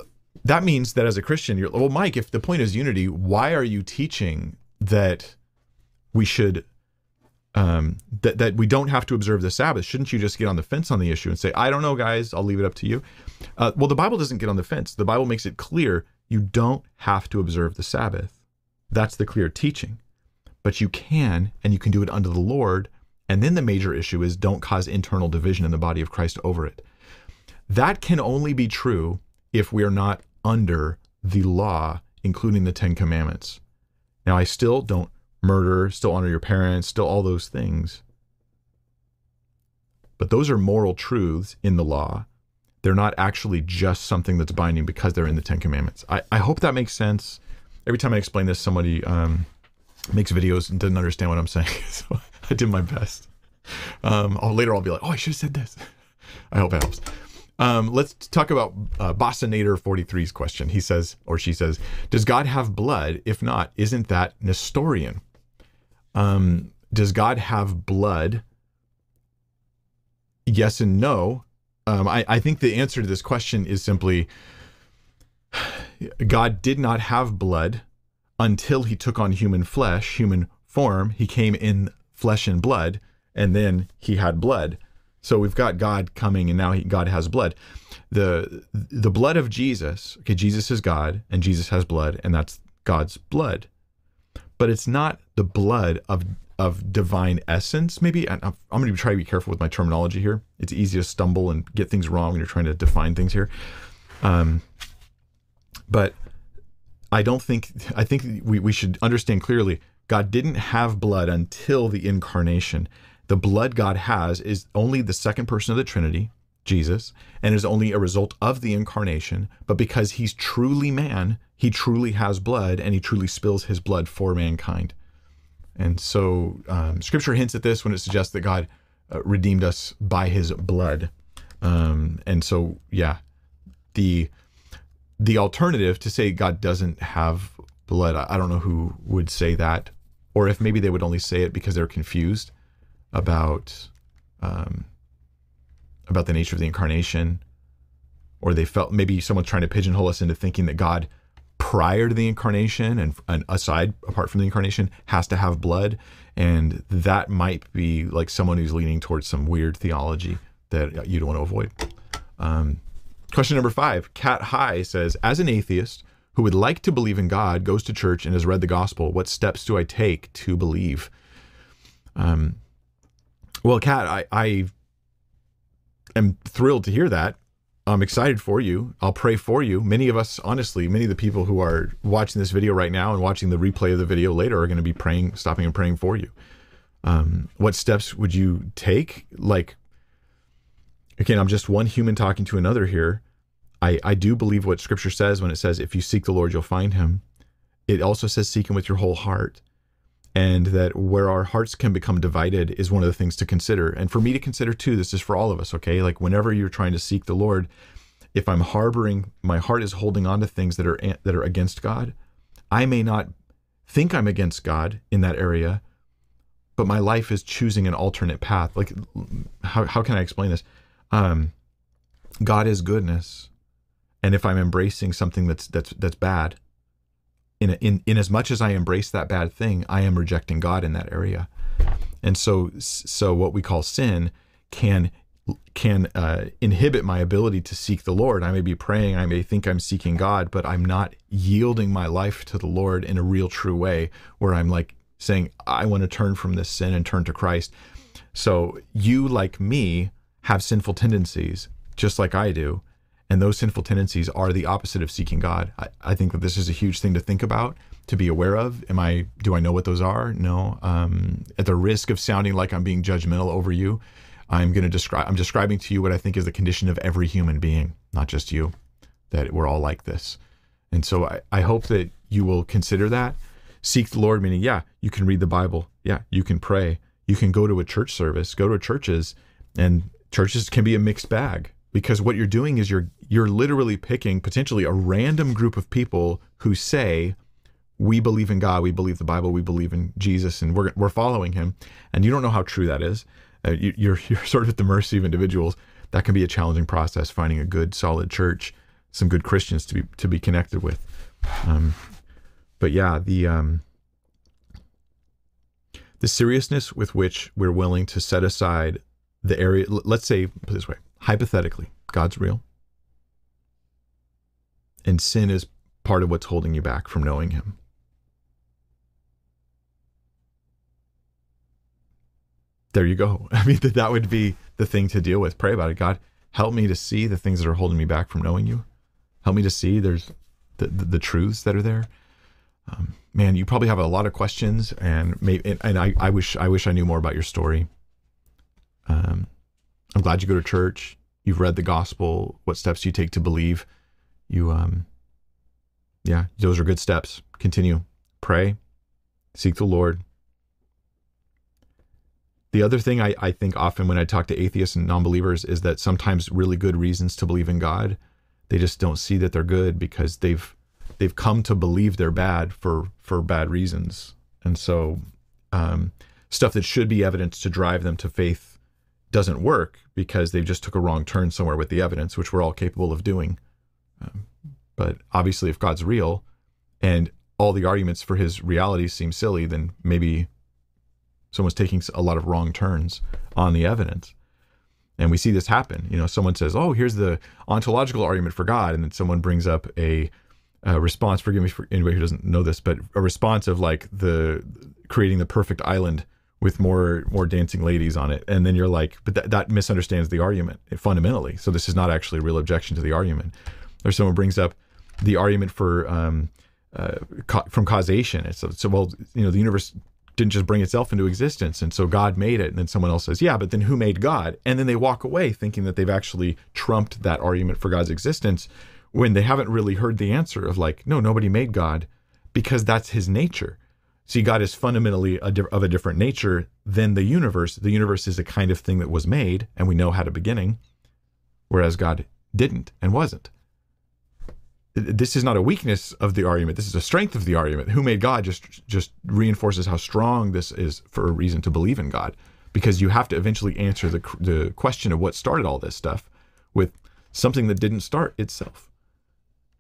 that means that as a Christian, you're well, Mike. If the point is unity, why are you teaching that we should um, that that we don't have to observe the Sabbath? Shouldn't you just get on the fence on the issue and say, "I don't know, guys. I'll leave it up to you"? Uh, well, the Bible doesn't get on the fence. The Bible makes it clear you don't have to observe the Sabbath. That's the clear teaching. But you can, and you can do it under the Lord. And then the major issue is don't cause internal division in the body of Christ over it. That can only be true if we are not under the law, including the Ten Commandments. Now, I still don't murder, still honor your parents, still all those things. But those are moral truths in the law. They're not actually just something that's binding because they're in the Ten Commandments. I, I hope that makes sense. Every time I explain this, somebody um, makes videos and doesn't understand what I'm saying. so I did my best. Um, I'll, later I'll be like, oh, I should have said this. I hope it helps. Um, let's talk about uh, Bossinator 43's question. He says, or she says, Does God have blood? If not, isn't that Nestorian? Um, does God have blood? Yes and no. Um, I, I think the answer to this question is simply God did not have blood until he took on human flesh, human form. He came in flesh and blood, and then he had blood. So we've got God coming, and now he, God has blood. the The blood of Jesus. Okay, Jesus is God, and Jesus has blood, and that's God's blood. But it's not the blood of of divine essence. Maybe I'm, I'm going to try to be careful with my terminology here. It's easy to stumble and get things wrong when you're trying to define things here. Um, but I don't think I think we, we should understand clearly God didn't have blood until the incarnation the blood God has is only the second person of the Trinity, Jesus, and is only a result of the incarnation. But because he's truly man, he truly has blood and he truly spills his blood for mankind. And so um, scripture hints at this when it suggests that God uh, redeemed us by his blood. Um, and so, yeah, the the alternative to say God doesn't have blood, I, I don't know who would say that, or if maybe they would only say it because they're confused about um, about the nature of the incarnation, or they felt maybe someone trying to pigeonhole us into thinking that God prior to the incarnation and, and aside apart from the incarnation has to have blood. And that might be like someone who's leaning towards some weird theology that you don't want to avoid. Um, question number five cat high says as an atheist who would like to believe in god goes to church and has read the gospel what steps do i take to believe? Um, well, Kat, I, I am thrilled to hear that. I'm excited for you. I'll pray for you. Many of us, honestly, many of the people who are watching this video right now and watching the replay of the video later are going to be praying, stopping and praying for you. Um, what steps would you take? Like, again, I'm just one human talking to another here. I, I do believe what scripture says when it says, if you seek the Lord, you'll find him. It also says, seek him with your whole heart. And that where our hearts can become divided is one of the things to consider. And for me to consider too, this is for all of us, okay? Like whenever you're trying to seek the Lord, if I'm harboring, my heart is holding on to things that are that are against God, I may not think I'm against God in that area, but my life is choosing an alternate path. Like, how, how can I explain this? Um, God is goodness, and if I'm embracing something that's that's that's bad, in in in as much as I embrace that bad thing, I am rejecting God in that area, and so so what we call sin can can uh, inhibit my ability to seek the Lord. I may be praying, I may think I'm seeking God, but I'm not yielding my life to the Lord in a real, true way, where I'm like saying, I want to turn from this sin and turn to Christ. So you, like me, have sinful tendencies, just like I do. And those sinful tendencies are the opposite of seeking God. I, I think that this is a huge thing to think about, to be aware of. Am I? Do I know what those are? No. Um, at the risk of sounding like I'm being judgmental over you, I'm going to describe. I'm describing to you what I think is the condition of every human being, not just you. That we're all like this. And so I, I hope that you will consider that seek the Lord, meaning, yeah, you can read the Bible. Yeah, you can pray. You can go to a church service, go to churches, and churches can be a mixed bag because what you're doing is you're you're literally picking potentially a random group of people who say we believe in God, we believe the Bible, we believe in Jesus, and we're we're following Him, and you don't know how true that is. Uh, you, you're you're sort of at the mercy of individuals. That can be a challenging process finding a good, solid church, some good Christians to be to be connected with. Um, but yeah, the um, the seriousness with which we're willing to set aside the area. Let's say, this way, hypothetically, God's real, and sin is part of what's holding you back from knowing Him. There you go. I mean, that would be the thing to deal with. Pray about it. God, help me to see the things that are holding me back from knowing you. Help me to see there's the, the, the truths that are there um, man, you probably have a lot of questions, and maybe, and, and I, I wish I wish I knew more about your story. Um, I'm glad you go to church. You've read the gospel. What steps do you take to believe? You, um, yeah, those are good steps. Continue, pray, seek the Lord. The other thing I, I think often when I talk to atheists and non-believers is that sometimes really good reasons to believe in God, they just don't see that they're good because they've they've come to believe they're bad for for bad reasons, and so um, stuff that should be evidence to drive them to faith doesn't work because they just took a wrong turn somewhere with the evidence, which we're all capable of doing. Um, but obviously, if God's real and all the arguments for his reality seem silly, then maybe someone's taking a lot of wrong turns on the evidence. And we see this happen. You know, someone says, "Oh, here's the ontological argument for God," and then someone brings up a uh, response. Forgive me for anybody who doesn't know this, but a response of like the creating the perfect island with more more dancing ladies on it, and then you're like, but that, that misunderstands the argument fundamentally. So this is not actually a real objection to the argument. Or someone brings up the argument for um, uh, ca- from causation. It's so, so well, you know, the universe didn't just bring itself into existence, and so God made it. And then someone else says, yeah, but then who made God? And then they walk away thinking that they've actually trumped that argument for God's existence when they haven't really heard the answer of like, no, nobody made God because that's his nature. See, God is fundamentally a di- of a different nature than the universe. The universe is a kind of thing that was made and we know had a beginning, whereas God didn't and wasn't. This is not a weakness of the argument. This is a strength of the argument. Who made God just just reinforces how strong this is for a reason to believe in God, because you have to eventually answer the the question of what started all this stuff with something that didn't start itself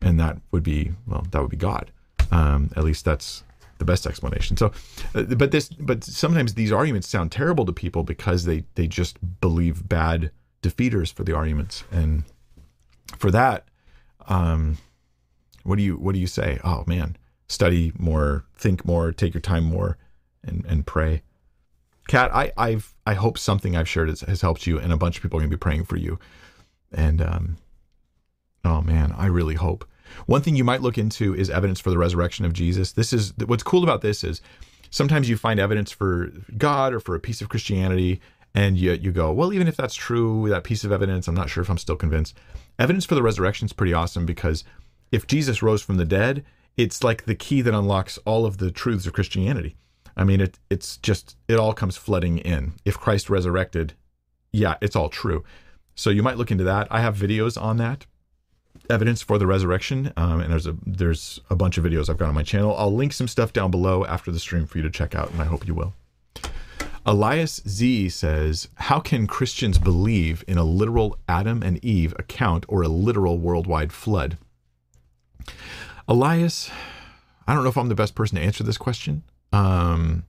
and that would be well, that would be God. Um, at least that's the best explanation. So, uh, but this, but sometimes these arguments sound terrible to people because they they just believe bad defeaters for the arguments, and for that, um, what do you what do you say? Oh man, study more, think more, take your time more, and and pray. Kat, I I've I hope something I've shared has, has helped you, and a bunch of people are gonna be praying for you, and um, oh man, I really hope one thing you might look into is evidence for the resurrection of Jesus. This is what's cool about this is sometimes you find evidence for God or for a piece of Christianity and you you go, well, even if that's true, that piece of evidence, I'm not sure if I'm still convinced. Evidence for the resurrection is pretty awesome because if Jesus rose from the dead, it's like the key that unlocks all of the truths of Christianity. I mean, it it's just it all comes flooding in. If Christ resurrected, yeah, it's all true. So you might look into that. I have videos on that, evidence for the resurrection, um, and there's a there's a bunch of videos I've got on my channel. I'll link some stuff down below after the stream for you to check out, and I hope you will. Elias Z says, How can Christians believe in a literal Adam and Eve account or a literal worldwide flood? Elias, I don't know if I'm the best person to answer this question. Um,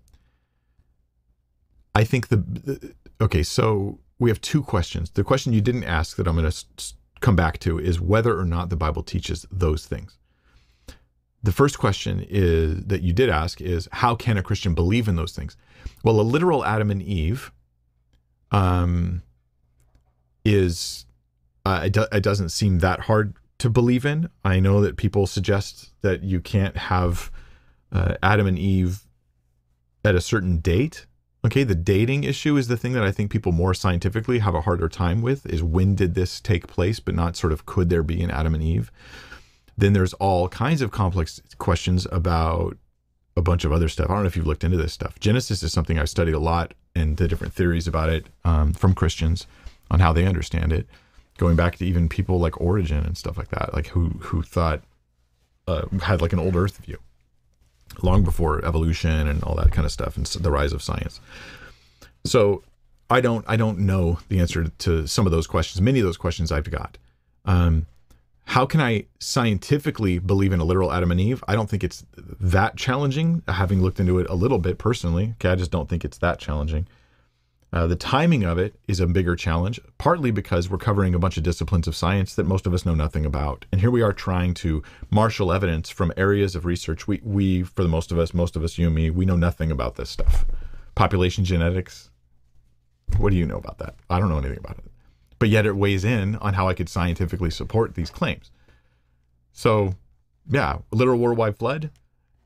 I think the, the okay, so we have two questions. The question you didn't ask that I'm going to come back to is whether or not the Bible teaches those things. The first question is that you did ask is how can a Christian believe in those things? Well, a literal Adam and Eve um, is uh, it, do, it doesn't seem that hard to believe in. I know that people suggest that you can't have uh, Adam and Eve at a certain date. Okay, the dating issue is the thing that I think people more scientifically have a harder time with is when did this take place, but not sort of could there be an Adam and Eve? Then there's all kinds of complex questions about a bunch of other stuff. I don't know if you've looked into this stuff. Genesis is something I've studied a lot and the different theories about it um, from Christians on how they understand it, going back to even people like Origen and stuff like that, like who who thought uh, had like an old Earth view, long before evolution and all that kind of stuff and the rise of science. So I don't I don't know the answer to some of those questions. Many of those questions I've got. Um, how can I scientifically believe in a literal Adam and Eve? I don't think it's that challenging, having looked into it a little bit personally. Okay, I just don't think it's that challenging. Uh, the timing of it is a bigger challenge, partly because we're covering a bunch of disciplines of science that most of us know nothing about. And here we are trying to marshal evidence from areas of research. We, we, for the most of us, most of us, you and me, we know nothing about this stuff. Population genetics. What do you know about that? I don't know anything about it but yet it weighs in on how I could scientifically support these claims. So, yeah, literal worldwide flood.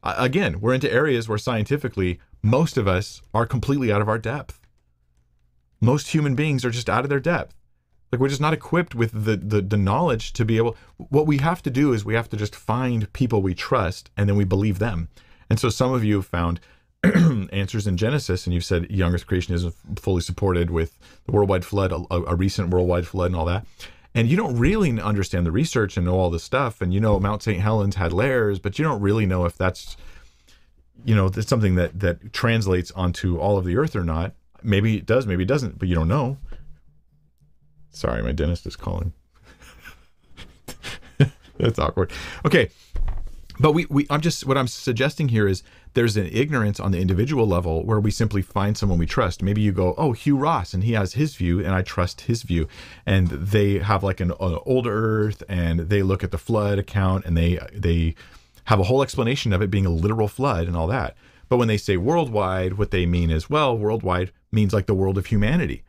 Again, we're into areas where scientifically most of us are completely out of our depth. Most human beings are just out of their depth. Like we're just not equipped with the, the the knowledge to be able. What we have to do is we have to just find people we trust, and then we believe them. And so some of you have found answers in Genesis, and you've said young Earth creation isn't fully supported with the worldwide flood, a, a, recent worldwide flood, and all that. And you don't really understand the research and know all this stuff. And you know Mount St. Helens had layers, but you don't really know if that's, you know, that's something that that translates onto all of the Earth or not. Maybe it does, maybe it doesn't, but you don't know. Sorry, my dentist is calling. That's awkward. Okay, but we, we i'm just what i'm suggesting here is there's an ignorance on the individual level where we simply find someone we trust maybe you go oh hugh ross and he has his view and i trust his view and they have like an, an old earth and they look at the flood account and they they have a whole explanation of it being a literal flood and all that but when they say worldwide what they mean is well worldwide means like the world of humanity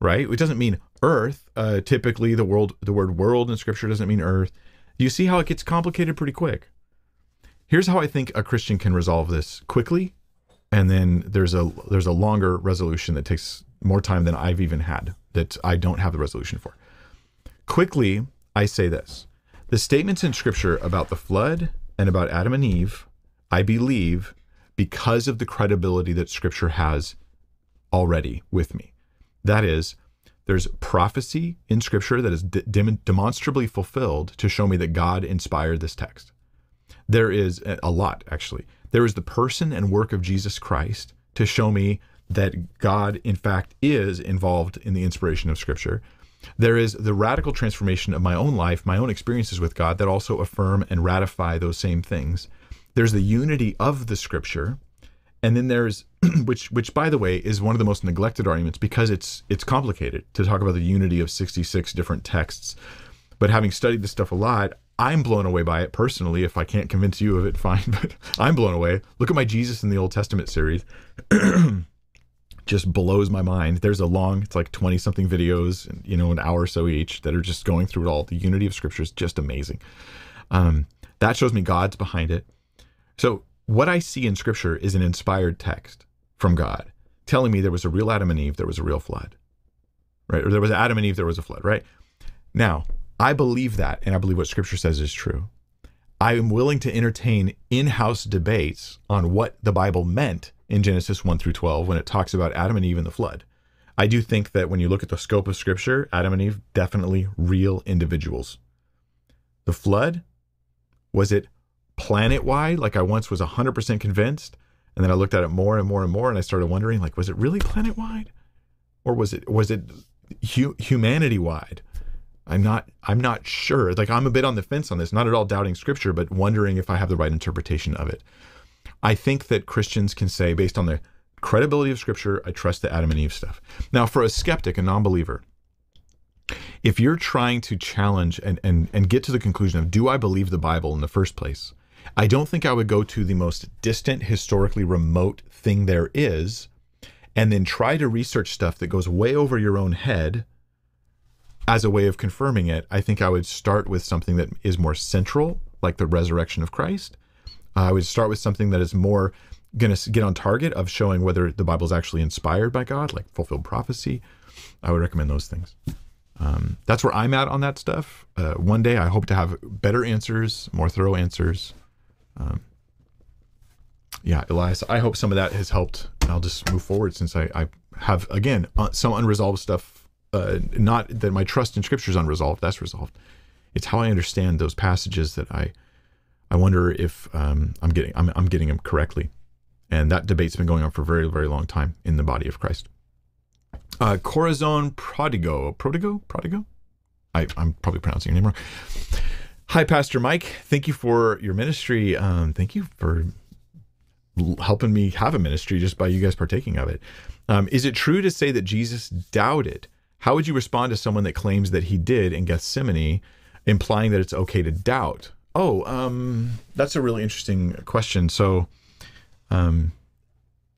right it doesn't mean earth uh, typically the world the word world in scripture doesn't mean earth you see how it gets complicated pretty quick Here's how I think a Christian can resolve this quickly, and then there's a there's a longer resolution that takes more time than I've even had that I don't have the resolution for. Quickly, I say this. The statements in scripture about the flood and about Adam and Eve, I believe because of the credibility that scripture has already with me. That is, there's prophecy in scripture that is de- demonstrably fulfilled to show me that God inspired this text. There is a lot, actually. There is the person and work of Jesus Christ to show me that God, in fact, is involved in the inspiration of Scripture. There is the radical transformation of my own life, my own experiences with God that also affirm and ratify those same things. There's the unity of the Scripture, and then there's which which by the way is one of the most neglected arguments because it's it's complicated to talk about the unity of 66 different texts. But having studied this stuff a lot, I'm blown away by it personally. If I can't convince you of it, fine, but I'm blown away. Look at my Jesus in the Old Testament series. just blows my mind. There's a long, it's like 20 something videos, you know, an hour or so each that are just going through it all. The unity of scripture is just amazing. Um, that shows me God's behind it. So, what I see in scripture is an inspired text from God telling me there was a real Adam and Eve, there was a real flood, right? Or there was Adam and Eve, there was a flood, right? Now, I believe that, and I believe what Scripture says is true. I am willing to entertain in house debates on what the Bible meant in Genesis 1 through 12 when it talks about Adam and Eve and the flood. I do think that when you look at the scope of Scripture, Adam and Eve, definitely real individuals. The flood, was it planet wide? Like I once was 100% convinced. And then I looked at it more and more and more, and I started wondering, like, was it really planet wide, or was it was it hu- humanity wide? I'm not I'm not sure. Like I'm a bit on the fence on this, not at all doubting scripture, but wondering if I have the right interpretation of it. I think that Christians can say, based on the credibility of scripture, I trust the Adam and Eve stuff. Now, for a skeptic, a non-believer, if you're trying to challenge and, and, and get to the conclusion of do I believe the Bible in the first place, I don't think I would go to the most distant, historically remote thing there is and then try to research stuff that goes way over your own head as a way of confirming it. I think I would start with something that is more central, like the resurrection of Christ. I would start with something that is more going to get on target of showing whether the Bible is actually inspired by God, like fulfilled prophecy. I would recommend those things. Um, that's where I'm at on that stuff. Uh, one day I hope to have better answers, more thorough answers. Um, yeah, Elias, I hope some of that has helped. I'll just move forward since I, I have, again, uh, some unresolved stuff. Uh, not that my trust in Scripture is unresolved, that's resolved. It's how I understand those passages that I I wonder if um, I'm getting I'm, I'm getting them correctly. And that debate's been going on for a very, very long time in the body of Christ. Uh, Corazon Prodigo. Prodigo? Prodigo? I, I'm probably pronouncing your name wrong. Hi, Pastor Mike. Thank you for your ministry. Um, thank you for helping me have a ministry just by you guys partaking of it. Um, is it true to say that Jesus doubted? How would you respond to someone that claims that he did in Gethsemane, implying that it's okay to doubt? Oh, um, that's a really interesting question. So, um,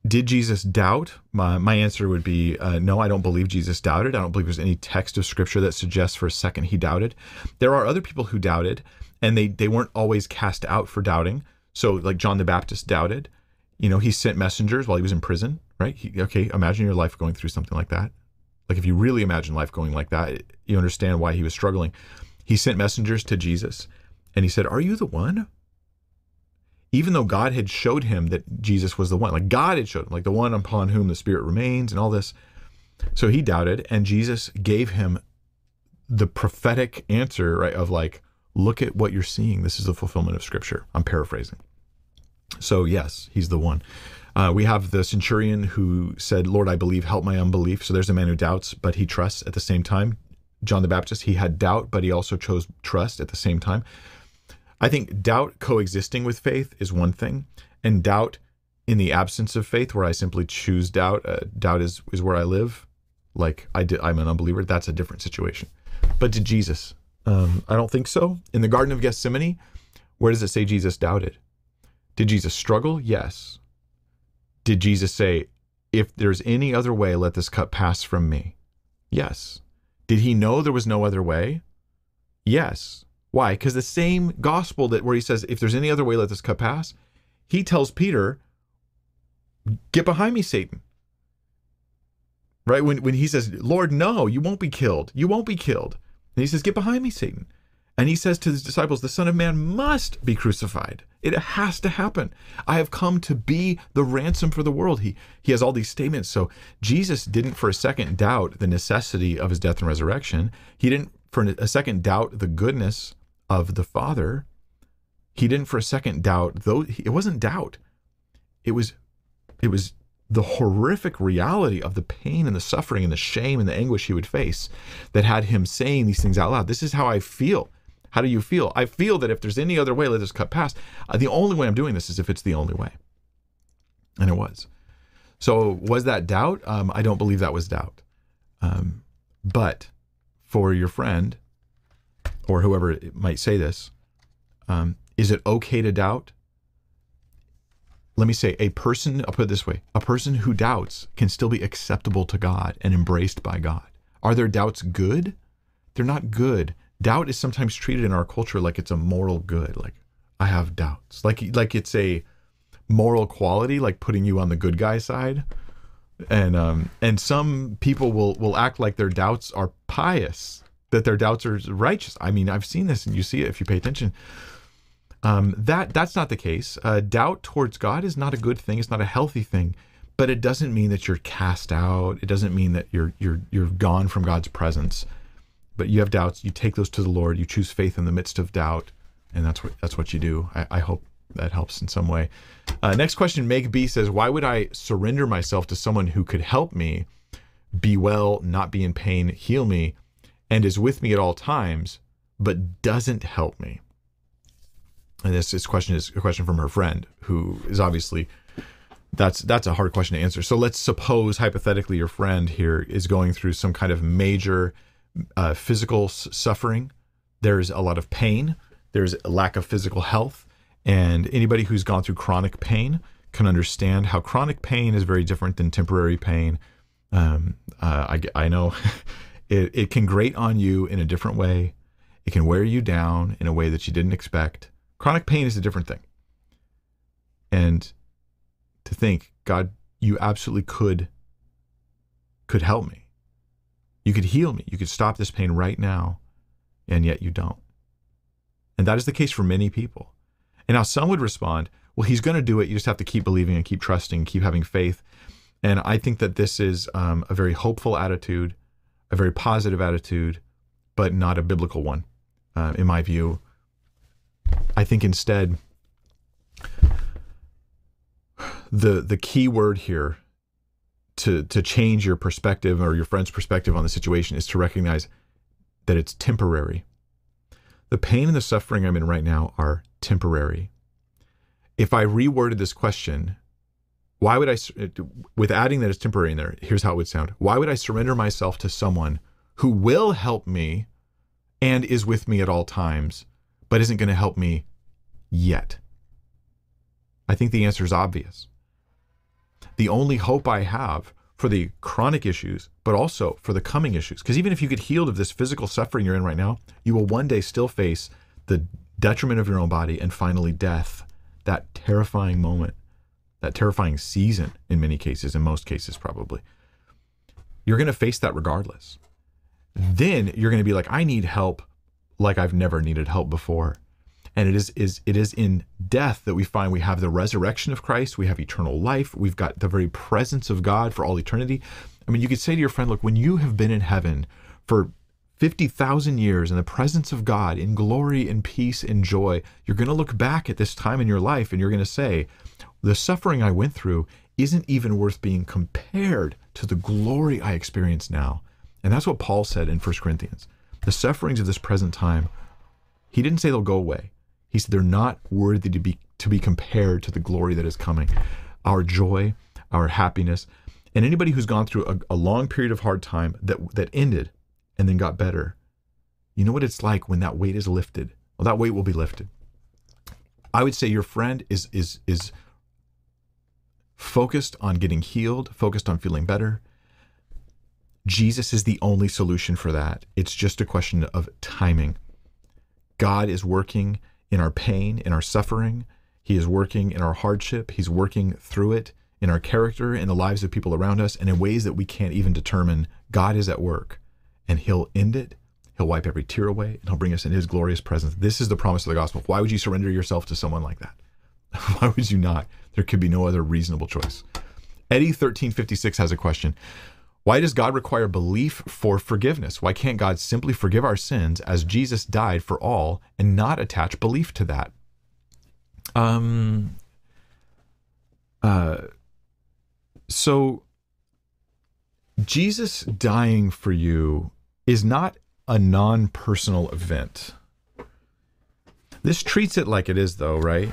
did Jesus doubt? My, my answer would be uh, no, I don't believe Jesus doubted. I don't believe there's any text of scripture that suggests for a second he doubted. There are other people who doubted, and they, they weren't always cast out for doubting. So, like John the Baptist doubted. You know, he sent messengers while he was in prison, right? He, okay, imagine your life going through something like that. Like, if you really imagine life going like that, you understand why he was struggling. He sent messengers to Jesus, and he said, Are you the one? Even though God had showed him that Jesus was the one, like God had showed him, like the one upon whom the Spirit remains and all this. So he doubted, and Jesus gave him the prophetic answer, right? Of like, look at what you're seeing. This is the fulfillment of Scripture. I'm paraphrasing. So, yes, he's the one. Uh, we have the centurion who said, Lord, I believe, help my unbelief. So there's a man who doubts, but he trusts at the same time. John the Baptist, he had doubt, but he also chose trust at the same time. I think doubt coexisting with faith is one thing, and doubt in the absence of faith, where I simply choose doubt, uh, doubt is is where I live. Like I did, I'm an unbeliever. That's a different situation. But did Jesus? Um, I don't think so. In the Garden of Gethsemane, where does it say Jesus doubted? Did Jesus struggle? Yes. Did Jesus say, "If there's any other way, let this cup pass from me"? Yes. Did he know there was no other way? Yes. Why? Because the same gospel that where he says, if there's any other way, let this cup pass, he tells Peter, get behind me, Satan. Right? When, when he says, Lord, no, you won't be killed. You won't be killed. And he says, get behind me, Satan. And he says to his disciples, the Son of Man must be crucified. It has to happen. I have come to be the ransom for the world. He he has all these statements. So Jesus didn't for a second doubt the necessity of his death and resurrection. He didn't for a second doubt the goodness of the Father, he didn't for a second doubt, though it wasn't doubt. It was it was the horrific reality of the pain and the suffering and the shame and the anguish he would face that had him saying these things out loud. This is how I feel. How do you feel? I feel that if there's any other way, let this cut past. Uh, the only way I'm doing this is if it's the only way. And it was. So was that doubt? Um, I don't believe that was doubt. Um, but for your friend, or whoever might say this, um, is it okay to doubt? Let me say, a person, I'll put it this way a person who doubts can still be acceptable to God and embraced by God. Are their doubts good? They're not good. Doubt is sometimes treated in our culture like it's a moral good. Like, I have doubts. Like, like it's a moral quality, like putting you on the good guy side. and um and some people will will act like their doubts are pious that their doubts are righteous. I mean i've seen this and you see it if you pay attention. Um that that's not the case. Uh, doubt towards god is not a good thing. It's not a healthy thing but it doesn't mean that you're cast out. It doesn't mean that you're you're you're gone from god's presence. But you have doubts. You take those to the lord. You choose faith in the midst of doubt. And that's what that's what you do. I, I hope that helps in some way. Uh, next question, Meg B says, "Why would I surrender myself to someone who could help me be well, not be in pain, heal me, and is with me at all times, but doesn't help me?" And this, this question is a question from her friend, who is obviously that's that's a hard question to answer. So let's suppose hypothetically your friend here is going through some kind of major uh, physical s- suffering. There's a lot of pain. There's a lack of physical health and anybody who's gone through chronic pain can understand how chronic pain is very different than temporary pain. Um, uh, I, I know it, it can grate on you in a different way. It can wear you down in a way that you didn't expect. Chronic pain is a different thing. And to think, God, you absolutely could could help me. You could heal me. You could stop this pain right now, and yet you don't. And that is the case for many people. And now some would respond, well, he's going to do it. You just have to keep believing and keep trusting, keep having faith. And I think that this is um, a very hopeful attitude, a very positive attitude, but not a biblical one, uh, in my view. I think instead, the the key word here to to change your perspective or your friend's perspective on the situation is to recognize that it's temporary. The pain and the suffering I'm in right now are temporary. If I reworded this question, why would I, uh, with adding that it's temporary in there, here's how it would sound. Why would I surrender myself to someone who will help me and is with me at all times, but isn't going to help me yet? I think the answer is obvious. The only hope I have for the chronic issues, but also for the coming issues, because even if you get healed of this physical suffering you're in right now, you will one day still face the detriment of your own body, and finally death. That terrifying moment, that terrifying season in many cases, in most cases, probably. You're going to face that regardless. Then you're going to be like, I need help like I've never needed help before. And it is, is it is in death that we find we have the resurrection of Christ, we have eternal life, we've got the very presence of God for all eternity. I mean, you could say to your friend, look, when you have been in heaven for 50,000 years in the presence of God in glory and peace and joy, you're going to look back at this time in your life and you're going to say, the suffering I went through isn't even worth being compared to the glory I experience now. And that's what Paul said in 1 Corinthians. The sufferings of this present time, he didn't say they'll go away. He said they're not worthy to be to be compared to the glory that is coming. Our joy, our happiness, and anybody who's gone through a, a long period of hard time that that ended and then got better. You know what it's like when that weight is lifted? Well, that weight will be lifted. I would say your friend is is is focused on getting healed, focused on feeling better. Jesus is the only solution for that. It's just a question of timing. God is working in our pain, in our suffering. He is working in our hardship. He's working through it in our character, in the lives of people around us, and in ways that we can't even determine. God is at work and he'll end it. He'll wipe every tear away and he'll bring us in his glorious presence. This is the promise of the gospel. Why would you surrender yourself to someone like that? Why would you not? There could be no other reasonable choice. Eddie 1356 has a question. Why does God require belief for forgiveness? Why can't God simply forgive our sins as Jesus died for all and not attach belief to that? Um uh so Jesus dying for you is not a non personal event. This treats it like it is, though, right?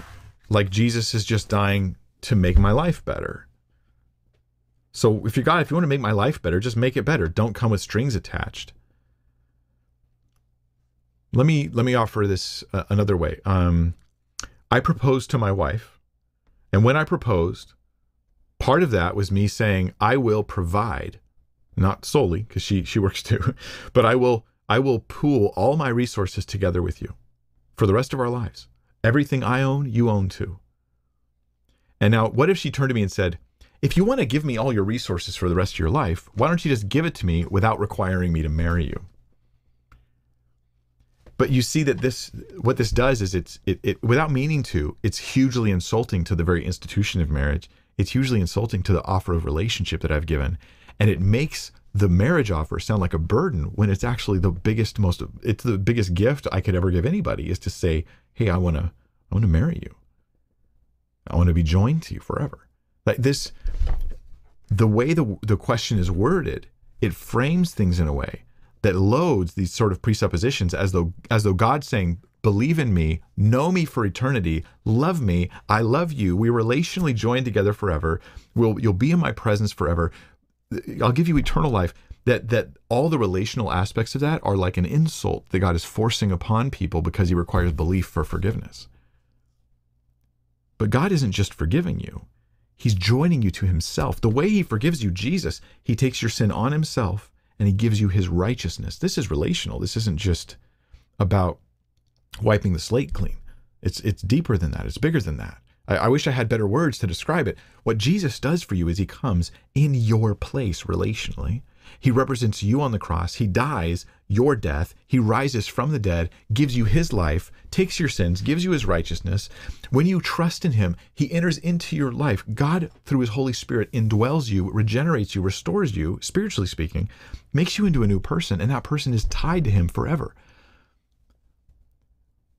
Like Jesus is just dying to make my life better. So if you God, if you want to make my life better, just make it better. Don't come with strings attached. Let me let me offer this uh, another way. Um, I proposed to my wife, and when I proposed, part of that was me saying I will provide not solely because she she works too, but I will I will pool all my resources together with you for the rest of our lives. Everything I own, you own too. And now, what if she turned to me and said, if you want to give me all your resources for the rest of your life, why don't you just give it to me without requiring me to marry you? But you see that this, what this does is it's, it, it, without meaning to, it's hugely insulting to the very institution of marriage. It's hugely insulting to the offer of relationship that I've given. And it makes the marriage offer sound like a burden when it's actually the biggest, most, it's the biggest gift I could ever give anybody is to say, Hey, I want to, I want to marry you. I want to be joined to you forever. Like this, the way the, the question is worded, it frames things in a way that loads these sort of presuppositions as though as though God's saying, believe in me, know me for eternity, love me, I love you, we relationally joined together forever, we'll you'll be in my presence forever. I'll give you eternal life. That that all the relational aspects of that are like an insult that God is forcing upon people because he requires belief for forgiveness. But God isn't just forgiving you. He's joining you to himself. The way he forgives you, Jesus, he takes your sin on himself and he gives you his righteousness. This is relational. This isn't just about wiping the slate clean. It's it's deeper than that. It's bigger than that. I, I, wish I had better words to describe it. What Jesus does for you is he comes in your place relationally. He represents you on the cross. He dies your death. He rises from the dead, gives you his life, takes your sins, gives you his righteousness. When you trust in him, he enters into your life. God, through his Holy Spirit, indwells you, regenerates you, restores you, spiritually speaking, makes you into a new person, and that person is tied to him forever.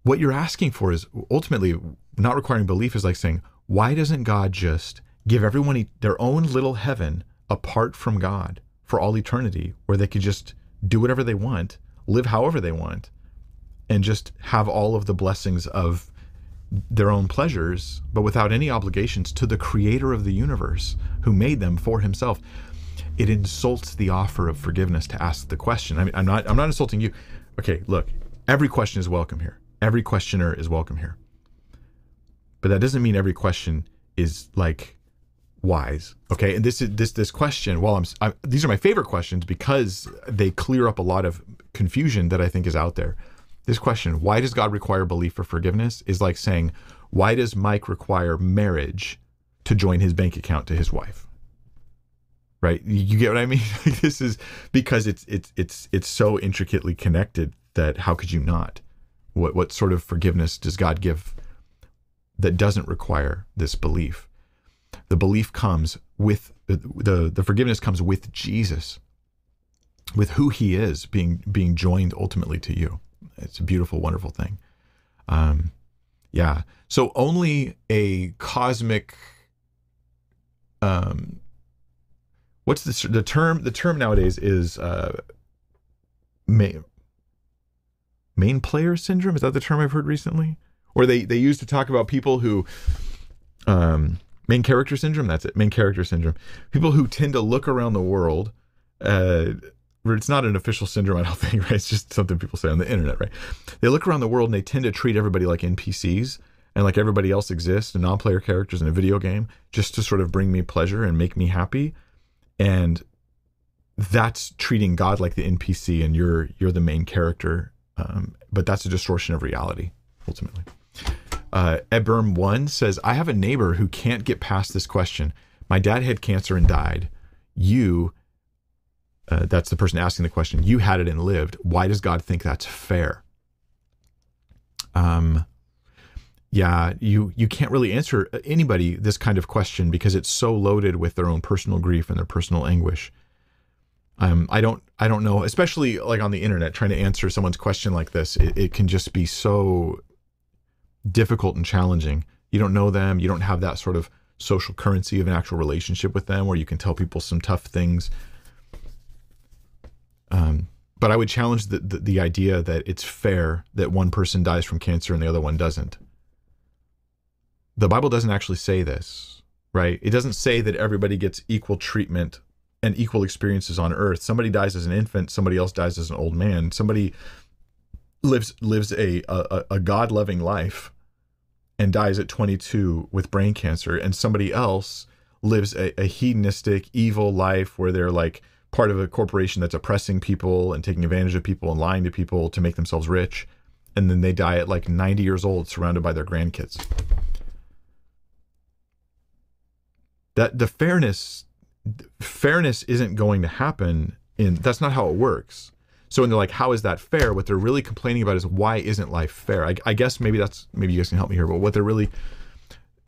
What you're asking for is ultimately not requiring belief, is like saying, why doesn't God just give everyone their own little heaven apart from God? for all eternity where they could just do whatever they want, live however they want, and just have all of the blessings of their own pleasures, but without any obligations to the creator of the universe who made them for himself. It insults the offer of forgiveness to ask the question. I mean, I'm not I'm not insulting you. Okay, look, every question is welcome here. Every questioner is welcome here. But that doesn't mean every question is like wise okay? And this is this this question while I'm, I, these are my favorite questions because they clear up a lot of confusion that i think is out there. This question why does god require belief for forgiveness is like saying why does mike require marriage to join his bank account to his wife? Right? You get what i mean? This is because it's it's it's it's so intricately connected that how could you not? What what sort of forgiveness does god give that doesn't require this belief the belief comes with the the forgiveness comes with Jesus, with who He is, being being joined ultimately to you. It's a beautiful, wonderful thing. Um, yeah. So only a cosmic. Um, what's the the term? The term nowadays is uh, main main player syndrome. Is that the term I've heard recently? Or they they used to talk about people who um main character syndrome that's it main character syndrome. People who tend to look around the world uh, it's not an official syndrome i don't think right? It's just something people say on the internet right? They look around the world and they tend to treat everybody like npcs and like everybody else exists and non-player characters in a video game just to sort of bring me pleasure and make me happy. And that's treating god like the npc and you're you're the main character um, but that's a distortion of reality ultimately uh, Eberm one says, I have a neighbor who can't get past this question. My dad had cancer and died. You, uh, that's the person asking the question, you had it and lived. Why does God think that's fair? Um, yeah, you you can't really answer anybody this kind of question because it's so loaded with their own personal grief and their personal anguish. Um, I don't I don't know, especially like on the internet, trying to answer someone's question like this, it, it can just be so difficult and challenging. You don't know them. You don't have that sort of social currency of an actual relationship with them where you can tell people some tough things. Um, but I would challenge the, the, the idea that it's fair that one person dies from cancer and the other one doesn't. The Bible doesn't actually say this, right? It doesn't say that everybody gets equal treatment and equal experiences on earth. Somebody dies as an infant, somebody else dies as an old man. Somebody lives lives a a, a God loving life and dies at 22 with brain cancer, and somebody else lives a, a hedonistic, evil life where they're like part of a corporation that's oppressing people and taking advantage of people and lying to people to make themselves rich, and then they die at like 90 years old, surrounded by their grandkids. that the fairness fairness isn't going to happen in that's not how it works so when they're like how is that fair? What they're really complaining about is why isn't life fair? I, I guess maybe that's maybe you guys can help me here but what they're really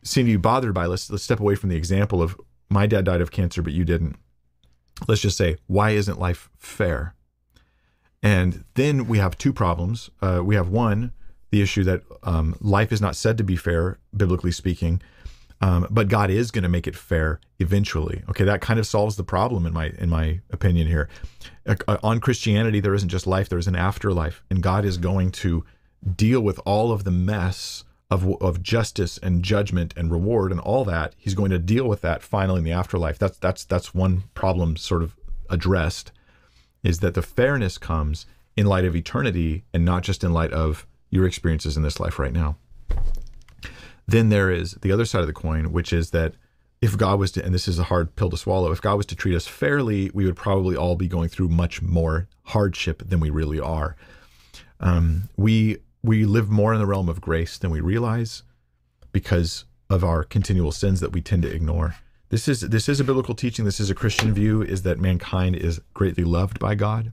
seem to be bothered by let's let's step away from the example of my dad died of cancer but you didn't. Let's just say why isn't life fair? And then we have two problems. Uh, we have one the issue that um, life is not said to be fair biblically speaking um, but God is going to make it fair eventually. Okay, that kind of solves the problem in my in my opinion here. Uh, on Christianity, there isn't just life; there is an afterlife, and God is going to deal with all of the mess of of justice and judgment and reward and all that. He's going to deal with that finally in the afterlife. That's that's that's one problem sort of addressed, is that the fairness comes in light of eternity and not just in light of your experiences in this life right now. Then there is the other side of the coin, which is that if God was to, and this is a hard pill to swallow, if God was to treat us fairly, we would probably all be going through much more hardship than we really are. Um, we we live more in the realm of grace than we realize because of our continual sins that we tend to ignore. This is this is a biblical teaching. This is a Christian view: is that mankind is greatly loved by God,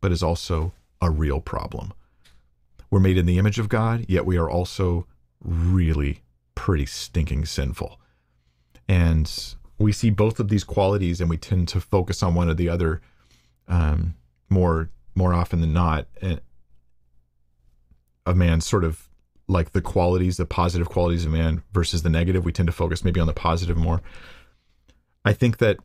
but is also a real problem. We're made in the image of God, yet we are also really pretty stinking sinful. And we see both of these qualities and we tend to focus on one or the other um, more more often than not. And a man sort of like the qualities, the positive qualities of man versus the negative. We tend to focus maybe on the positive more. I think that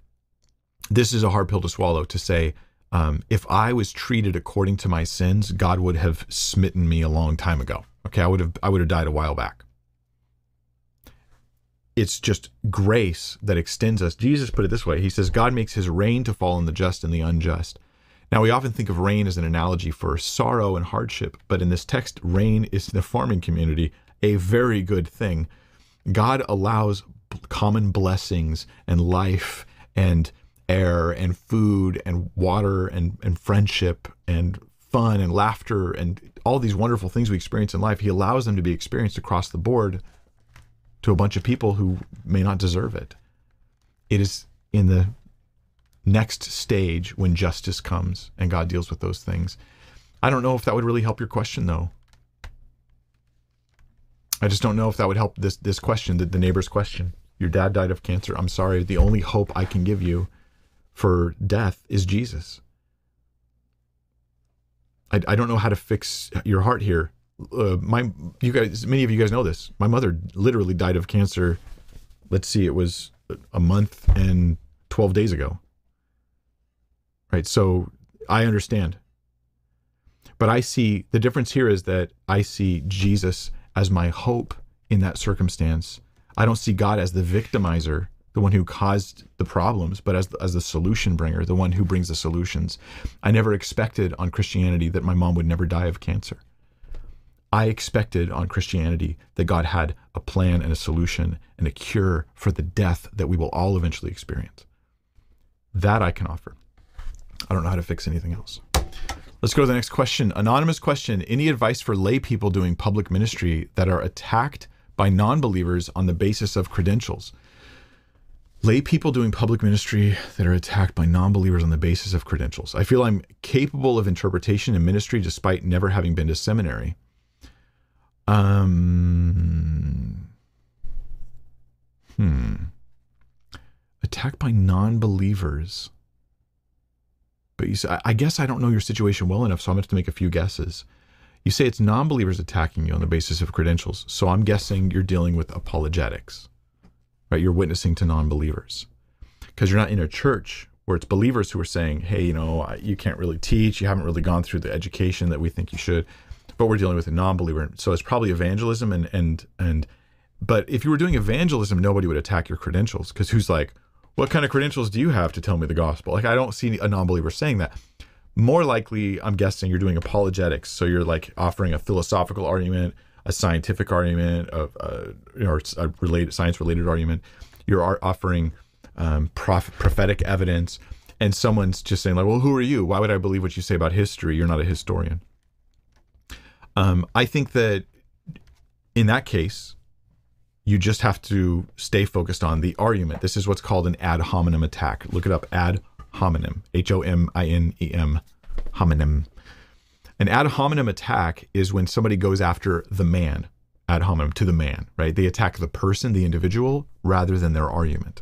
this is a hard pill to swallow to say, um, if I was treated according to my sins, God would have smitten me a long time ago. Okay, I would have I would have died a while back it's just grace that extends us. Jesus put it this way He says, God makes his rain to fall on the just and the unjust. Now, we often think of rain as an analogy for sorrow and hardship, but in this text, rain is in the farming community a very good thing. God allows common blessings and life and air and food and water and, and friendship and fun and laughter and all these wonderful things we experience in life. He allows them to be experienced across the board to a bunch of people who may not deserve it. It is in the next stage when justice comes and God deals with those things. I don't know if that would really help your question though. I just don't know if that would help this this question, the, the neighbor's question. Your dad died of cancer. I'm sorry. The only hope I can give you for death is Jesus. I, I don't know how to fix your heart here uh, my you guys many of you guys know this. My mother literally died of cancer. Let's see it was a month and 12 days ago. Right so i understand. But i see the difference here is that i see jesus as my hope in that circumstance. I don't see god as the victimizer the one who caused the problems, but as as the solution bringer, the one who brings the solutions. I never expected on Christianity that my mom would never die of cancer. I expected on Christianity that God had a plan and a solution and a cure for the death that we will all eventually experience. That I can offer. I don't know how to fix anything else. Let's go to the next question. Anonymous question Any advice for lay people doing public ministry that are attacked by non believers on the basis of credentials? Lay people doing public ministry that are attacked by non believers on the basis of credentials. I feel I'm capable of interpretation and ministry despite never having been to seminary. Um. Hmm. Attacked by non-believers. But you say, I guess I don't know your situation well enough, so I'm going to to make a few guesses. You say it's non-believers attacking you on the basis of credentials, so I'm guessing you're dealing with apologetics, right? You're witnessing to non-believers because you're not in a church where it's believers who are saying, "Hey, you know, you can't really teach. You haven't really gone through the education that we think you should." But we're dealing with a non-believer. So it's probably evangelism and and and but if you were doing evangelism, nobody would attack your credentials because who's like, what kind of credentials do you have to tell me the gospel? Like I don't see a non-believer saying that. More likely, I'm guessing you're doing apologetics, so you're like offering a philosophical argument, a scientific argument, of uh, or a related science-related argument. You're offering um, prof- prophetic evidence, and someone's just saying like, "Well, who are you? Why would I believe what you say about history? You're not a historian." Um, I think that in that case, you just have to stay focused on the argument. This is what's called an ad hominem attack. Look it up ad hominem, H O M I N E M, hominem. An ad hominem attack is when somebody goes after the man, ad hominem, to the man, right? They attack the person, the individual, rather than their argument.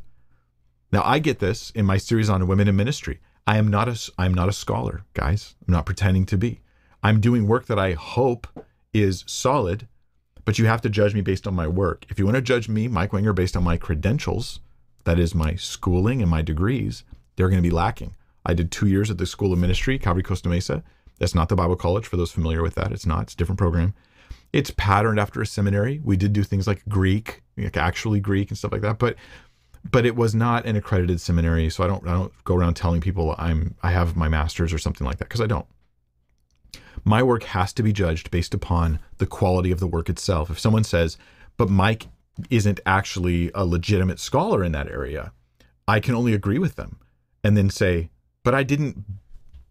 Now, I get this in my series on women in ministry. I am not a, I'm not a scholar, guys. I'm not pretending to be. I'm doing work that I hope is solid, but you have to judge me based on my work. If you want to judge me, Mike Winger, based on my credentials, that is my schooling and my degrees, they're going to be lacking. I did two years at the School of Ministry, Calvary Costa Mesa. That's not the Bible College for those familiar with that. It's not. It's a different program. It's patterned after a seminary. We did do things like Greek, like actually Greek and stuff like that, but but it was not an accredited seminary. So I don't I don't go around telling people I'm I have my master's or something like that because I don't. My work has to be judged based upon the quality of the work itself. If someone says, "But Mike isn't actually a legitimate scholar in that area," I can only agree with them and then say, "But I didn't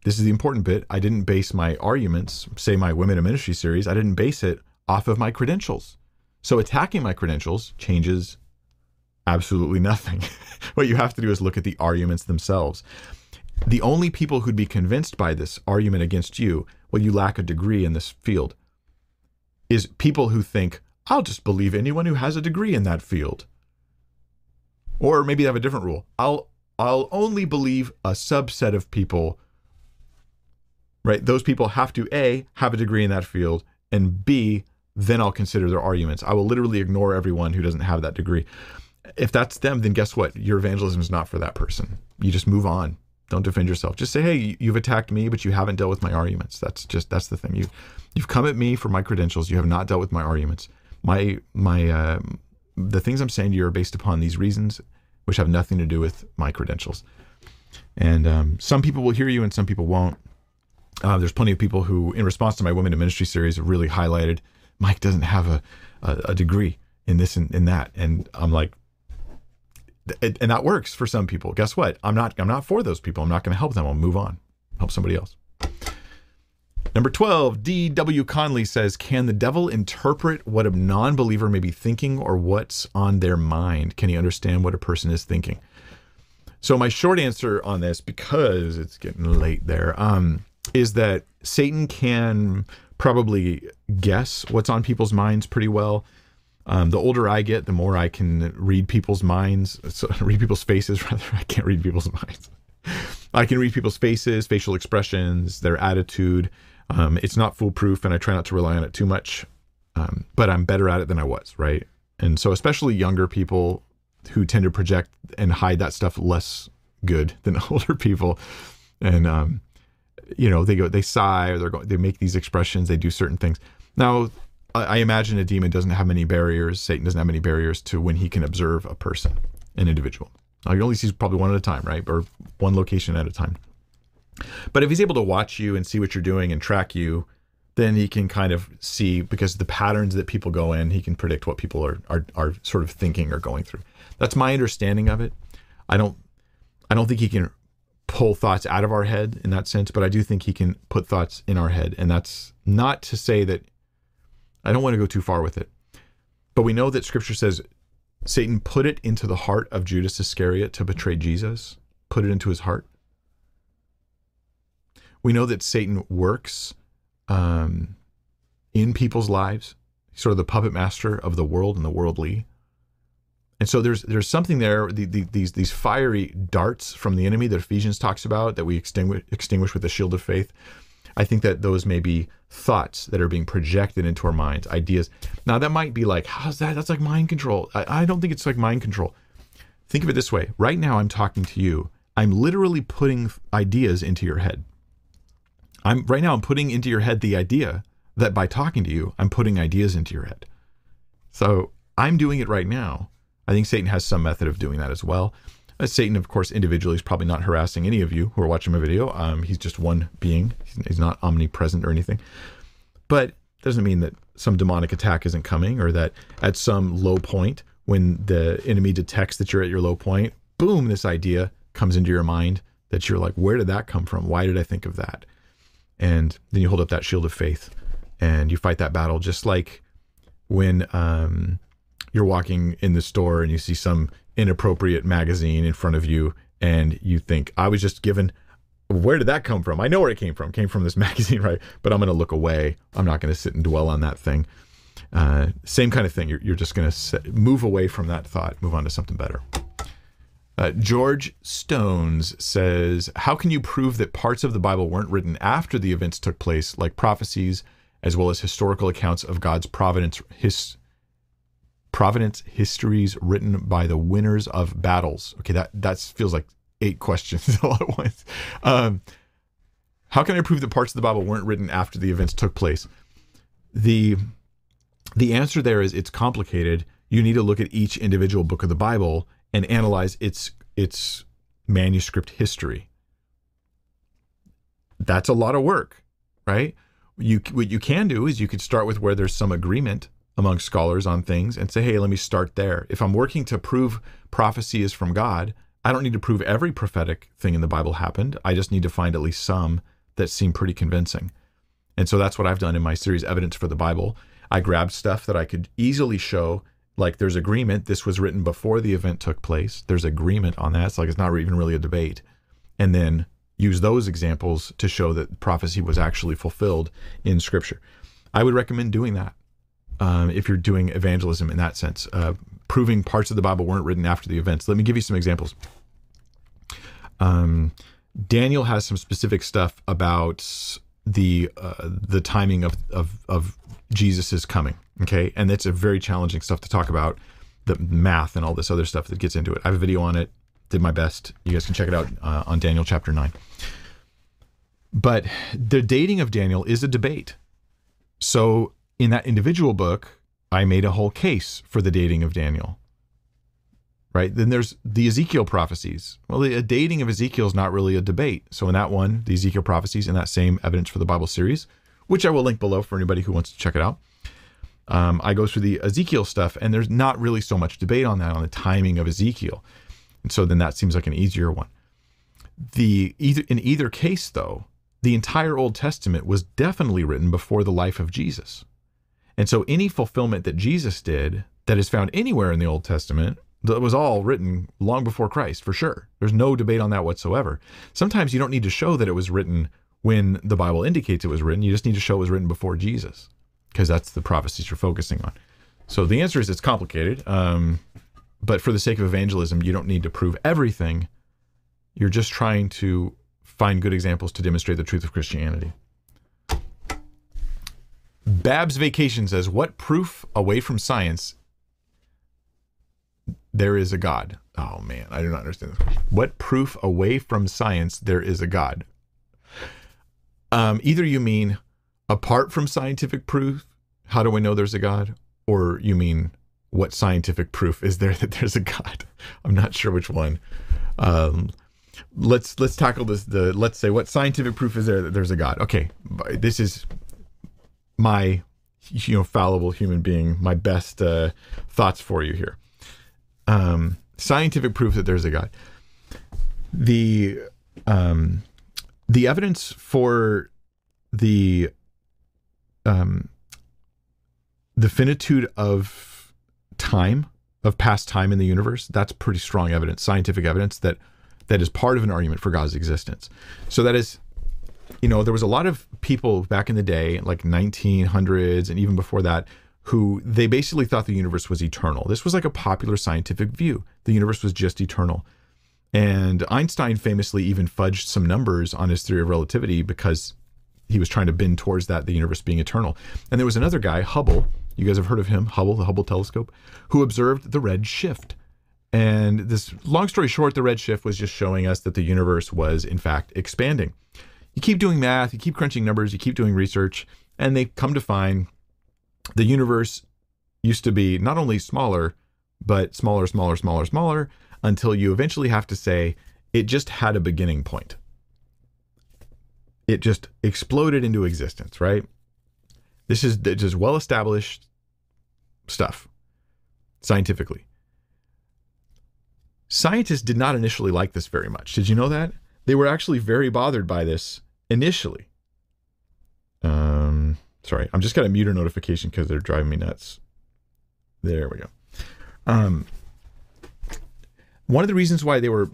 this is the important bit. I didn't base my arguments, say my Women in Ministry series, I didn't base it off of my credentials. So attacking my credentials changes absolutely nothing. what you have to do is look at the arguments themselves. The only people who'd be convinced by this argument against you, well, you lack a degree in this field, is people who think, I'll just believe anyone who has a degree in that field. Or maybe they have a different rule. I'll I'll only believe a subset of people right? Those people have to A, have a degree in that field, and B, then I'll consider their arguments. I will literally ignore everyone who doesn't have that degree. If that's them, then guess what? Your evangelism is not for that person. You just move on. Don't defend yourself. Just say, "Hey, you've attacked me, but you haven't dealt with my arguments." That's just that's the thing. You you've come at me for my credentials. You have not dealt with my arguments. My my uh, the things I'm saying to you are based upon these reasons, which have nothing to do with my credentials. And um, some people will hear you, and some people won't. Uh, there's plenty of people who, in response to my Women in Ministry series, have really highlighted Mike doesn't have a, a, a degree in this and in that. And I'm like, and that works for some people. Guess what? I'm not I'm not for those people. I'm not going to help them. I'll move on. Help somebody else. Number 12, D.W. Conley says, Can the devil interpret what a non believer may be thinking or what's on their mind? Can he understand what a person is thinking? So, my short answer on this, because it's getting late there, um, is that Satan can probably guess what's on people's minds pretty well. Um, the older I get, the more I can read people's minds, so, read people's faces. Rather, I can't read people's minds. I can read people's faces, facial expressions, their attitude. Um, it's not foolproof, and I try not to rely on it too much. Um, but I'm better at it than I was, right? And so, especially younger people who tend to project and hide that stuff less good than older people, and um, you know, they go, they sigh, or they go, they make these expressions, they do certain things. Now, I, I imagine a demon doesn't have many barriers. Satan doesn't have many barriers to when he can observe a person, an individual. Now, he only sees probably one at a time, right, or one location at a time. But if he's able to watch you and see what you're doing and track you, then he can kind of see because the patterns that people go in, he can predict what people are are are sort of thinking or going through. That's my understanding of it. I don't I don't think he can pull thoughts out of our head in that sense, but I do think he can put thoughts in our head. And that's not to say that I don't want to go too far with it. But we know that scripture says Satan put it into the heart of Judas Iscariot to betray Jesus, put it into his heart. We know that Satan works um, in people's lives, He's sort of the puppet master of the world and the worldly. And so there's there's something there. The, the, these these fiery darts from the enemy that Ephesians talks about that we extinguish extinguish with the shield of faith. I think that those may be thoughts that are being projected into our minds, ideas. Now that might be like, how's that? That's like mind control. I, I don't think it's like mind control. Think of it this way: right now, I'm talking to you. I'm literally putting ideas into your head. I'm right now. I'm putting into your head the idea that by talking to you, I'm putting ideas into your head. So I'm doing it right now I think Satan has some method of doing that as well. Uh, Satan, of course, individually is probably not harassing any of you who are watching my video. Um, he's just one being. He's not omnipresent or anything. But doesn't mean that some demonic attack isn't coming or that at some low point when the enemy detects that you're at your low point, boom, this idea comes into your mind that you're like, where did that come from? Why did I think of that? And then you hold up that shield of faith and you fight that battle just like when um, you're walking in the store and you see some inappropriate magazine in front of you and you think I was just given where did that come from? I know where it came from. It came from this magazine, right? But I'm going to look away. I'm not going to sit and dwell on that thing. Uh, same kind of thing. You're, you're just going to move away from that thought, move on to something better. Uh, George Stones says, How can you prove that parts of the Bible weren't written after the events took place, like prophecies, as well as historical accounts of God's providence, his, providence histories written by the winners of battles? Okay, that, that feels like eight questions all at once. Um, how can I prove that parts of the Bible weren't written after the events took place? The the answer there is it's complicated. You need to look at each individual book of the Bible and analyze its its manuscript history. That's a lot of work, right? You what you can do is you could start with where there's some agreement among scholars on things and say, "Hey, let me start there." If I'm working to prove prophecy is from God, I don't need to prove every prophetic thing in the Bible happened. I just need to find at least some that seem pretty convincing. And so that's what I've done in my series Evidence for the Bible. I grabbed stuff that I could easily show like there's agreement this was written before the event took place. There's agreement on that. It's like it's not even really a debate. And then use those examples to show that prophecy was actually fulfilled in scripture. I would recommend doing that. Um, if you're doing evangelism in that sense, uh, proving parts of the Bible weren't written after the events. Let me give you some examples. Um, Daniel has some specific stuff about the uh, the timing of of, of Jesus's coming. Okay, and it's a very challenging stuff to talk about, the math and all this other stuff that gets into it. I have a video on it. Did my best. You guys can check it out uh, on Daniel chapter nine. But the dating of Daniel is a debate. So in that individual book, I made a whole case for the dating of Daniel. Right? Then there's the Ezekiel prophecies. Well, the dating of Ezekiel is not really a debate. So in that one, the Ezekiel prophecies in that same evidence for the Bible series, which I will link below for anybody who wants to check it out. Um, I go through the Ezekiel stuff, and there's not really so much debate on that on the timing of Ezekiel, and so then that seems like an easier one. The either in either case, though, the entire Old Testament was definitely written before the life of Jesus. And so any fulfillment that Jesus did that is found anywhere in the Old Testament that was all written long before Christ, for sure. There's no debate on that whatsoever. Sometimes you don't need to show that it was written when the Bible indicates it was written. You just need to show it was written before Jesus, because that's the prophecies you're focusing on. So the answer is it's complicated. Um, but for the sake of evangelism, you don't need to prove everything. You're just trying to find good examples to demonstrate the truth of Christianity. Babs Vacation says, What proof away from science there is a God? Oh man, I do not understand this question. What proof away from science there is a God? Um, either you mean apart from scientific proof, how do we know there's a God? Or you mean what scientific proof is there that there's a God? I'm not sure which one. Um, let's let's tackle this. The let's say what scientific proof is there that there's a God? Okay, this is my you know fallible human being my best uh, thoughts for you here. Um, scientific proof that there's a god. The um, the evidence for the um, the finitude of time of past time in the universe that's pretty strong evidence scientific evidence that that is part of an argument for god's existence. So that is you know, there was a lot of people back in the day, like 1900s and even before that, who they basically thought the universe was eternal. This was like a popular scientific view. The universe was just eternal. And Einstein famously even fudged some numbers on his theory of relativity because he was trying to bend towards that, the universe being eternal. And there was another guy, Hubble, you guys have heard of him, Hubble, the Hubble telescope, who observed the red shift. And this long story short, the red shift was just showing us that the universe was in fact expanding you keep doing math, you keep crunching numbers, you keep doing research, and they come to find the universe used to be not only smaller, but smaller, smaller, smaller, smaller, until you eventually have to say it just had a beginning point. It just exploded into existence, right? This is just well established stuff scientifically. Scientists did not initially like this very much. Did you know that? They were actually very bothered by this initially. Um, sorry, I'm just got a muter notification because they're driving me nuts. There we go. Um, one of the reasons why they were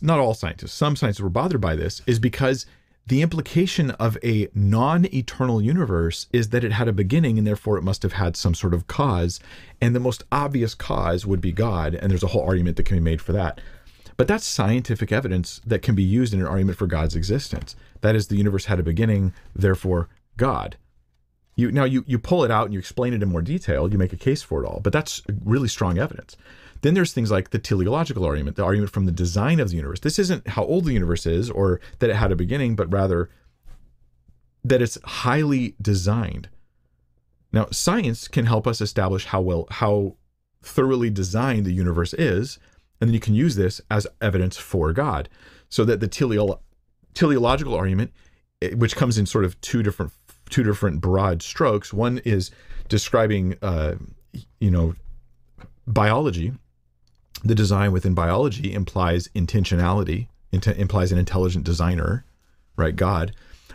not all scientists, some scientists were bothered by this is because the implication of a non eternal universe is that it had a beginning and therefore it must have had some sort of cause. And the most obvious cause would be God. And there's a whole argument that can be made for that. But that's scientific evidence that can be used in an argument for God's existence. That is, the universe had a beginning, therefore God. You, now you, you pull it out and you explain it in more detail, you make a case for it all, but that's really strong evidence. Then there's things like the teleological argument, the argument from the design of the universe. This isn't how old the universe is or that it had a beginning, but rather that it's highly designed. Now, science can help us establish how well how thoroughly designed the universe is and then you can use this as evidence for God. So that the teleolo- teleological argument, eh, which comes in sort of two different two different broad strokes. One is describing, uh, you know, biology. The design within biology implies intentionality, int- implies an intelligent designer, right? God.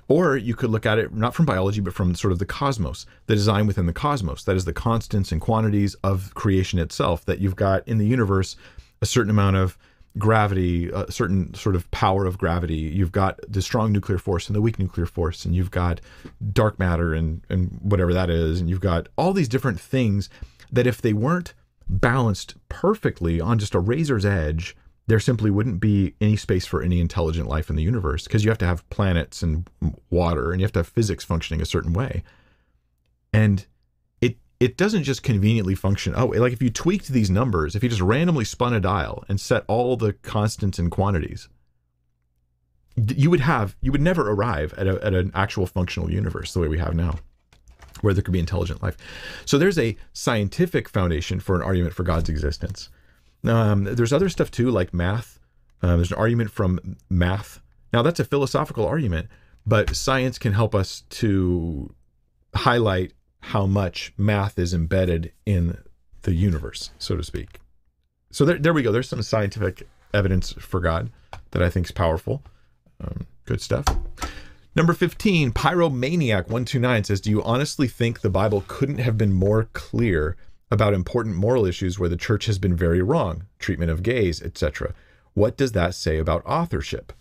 Or you could look at it not from biology, but from sort of the cosmos, the design within the cosmos. That is the constants and quantities of creation itself that you've got in the universe a certain amount of gravity, a certain sort of power of gravity. You've got the strong nuclear force and the weak nuclear force, and you've got dark matter and and whatever that is, and you've got all these different things that if they weren't balanced perfectly on just a razor's edge, there simply wouldn't be any space for any intelligent life in the universe because you have to have planets and water and you have to have physics functioning a certain way. And it doesn't just conveniently function. Oh, like if you tweaked these numbers, if you just randomly spun a dial and set all the constants and quantities, you would have you would never arrive at, a, at an actual functional universe the way we have now where there could be intelligent life. So there's a scientific foundation for an argument for god's existence. Um, there's other stuff too like math. Uh, there's an argument from math. Now that's a philosophical argument but science can help us to highlight how much math is embedded in the universe, so to speak. So there, there we go. There's some scientific evidence for God that I think is powerful. Um, good stuff. Number 15, Pyromaniac129 says, Do you honestly think the Bible couldn't have been more clear about important moral issues where the church has been very wrong, treatment of gays, etc.? What does that say about authorship?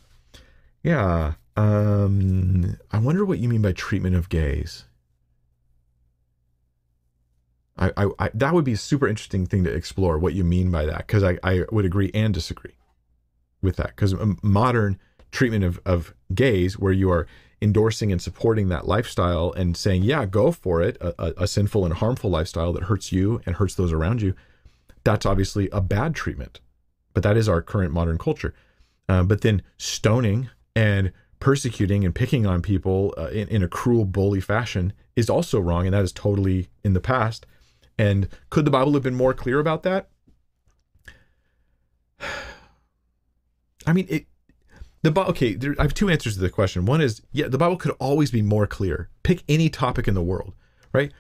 Yeah, um, I wonder what you mean by treatment of gays. I, I, I, that would be a super interesting thing to explore what you mean by that because I, I would agree and disagree with that because modern treatment of, of gays where you are endorsing and supporting that lifestyle and saying yeah go for it a, a, a sinful and harmful lifestyle that hurts you and hurts those around you that's obviously a bad treatment. But that is our current modern culture. Uh, but then stoning and persecuting and picking on people uh, in, in a cruel bully fashion is also wrong and that is totally in the past and could the Bible have been more clear about that? I mean, it. The okay, there, I have two answers to the question. One is, yeah, the Bible could always be more clear. Pick any topic in the world, right?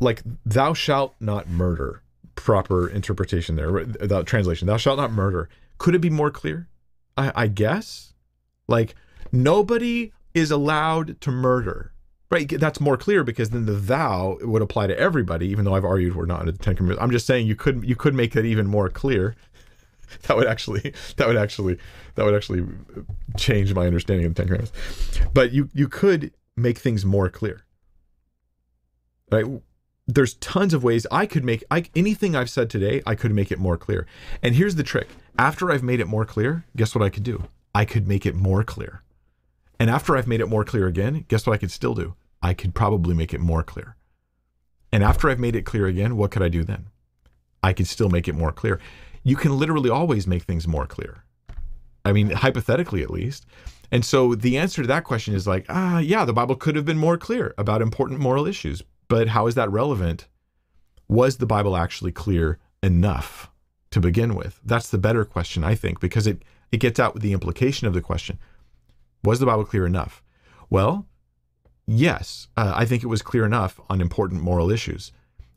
Like, thou shalt not murder. Proper interpretation there, without translation. Thou shalt not murder. Could it be more clear? I, I guess. Like, nobody is allowed to murder. Right, that's more clear because then the thou would apply to everybody, even though I've argued we're not in the Ten Commandments. I'm just saying you could you could make that even more clear. That would actually that would actually that would actually change my understanding of the Ten Commandments. But you you could make things more clear. Right? There's tons of ways I could make I, anything I've said today. I could make it more clear. And here's the trick: after I've made it more clear, guess what I could do? I could make it more clear. And after I've made it more clear again, guess what I could still do? I could probably make it more clear. And after I've made it clear again, what could I do then? I could still make it more clear. You can literally always make things more clear. I mean, hypothetically at least. And so the answer to that question is like, ah, yeah, the Bible could have been more clear about important moral issues. But how is that relevant? Was the Bible actually clear enough to begin with? That's the better question, I think, because it, it gets out with the implication of the question. Was the Bible clear enough? Well, yes, uh, I think it was clear enough on important moral issues.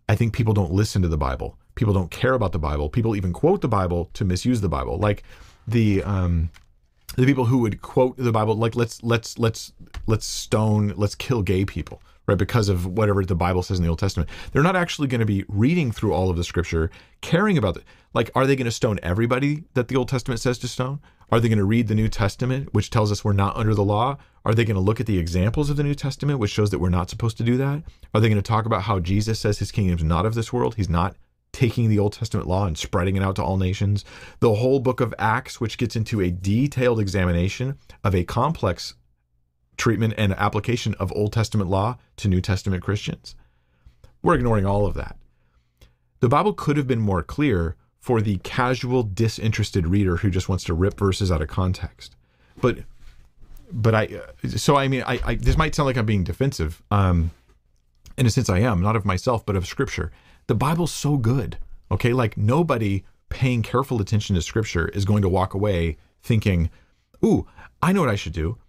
I think people don't listen to the Bible. People don't care about the Bible. People even quote the Bible to misuse the Bible. Like the um, the people who would quote the Bible, like let's let's let's let's stone, let's kill gay people, right? Because of whatever the Bible says in the Old Testament. They're not actually going to be reading through all of the scripture, caring about it. Like, are they going to stone everybody that the Old Testament says to stone? Are they going to read the New Testament, which tells us we're not under the law? Are they going to look at the examples of the New Testament, which shows that we're not supposed to do that? Are they going to talk about how Jesus says his kingdom is not of this world? He's not taking the Old Testament law and spreading it out to all nations. The whole book of Acts, which gets into a detailed examination of a complex treatment and application of Old Testament law to New Testament Christians. We're ignoring all of that. The Bible could have been more clear for the casual, disinterested reader who just wants to rip verses out of context. But, but I, so I mean, I, I this might sound like I'm being defensive. Um, in a sense, I am not of myself, but of Scripture. The Bible's so good. Okay, like nobody paying careful attention to Scripture is going to walk away thinking, "Ooh, I know what I should do."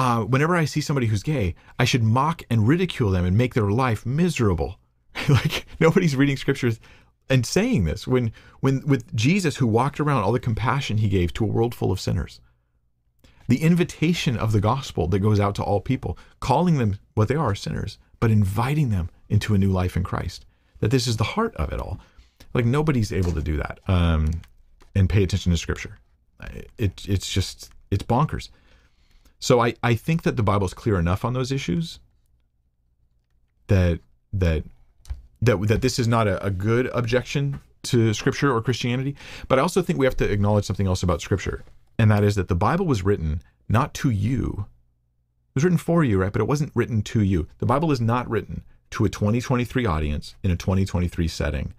Uh, whenever I see somebody who's gay, I should mock and ridicule them and make their life miserable. like nobody's reading scriptures and saying this when when with Jesus who walked around all the compassion he gave to a world full of sinners. The invitation of the gospel that goes out to all people, calling them what they are sinners, but inviting them into a new life in Christ. That this is the heart of it all. Like nobody's able to do that um, and pay attention to scripture. It, it's just it's bonkers. So I, I think that the Bible is clear enough on those issues that that that that this is not a, a good objection to scripture or Christianity. But I also think we have to acknowledge something else about scripture, and that is that the Bible was written not to you. It was written for you, right? But it wasn't written to you. The Bible is not written to a 2023 audience in a 2023 setting.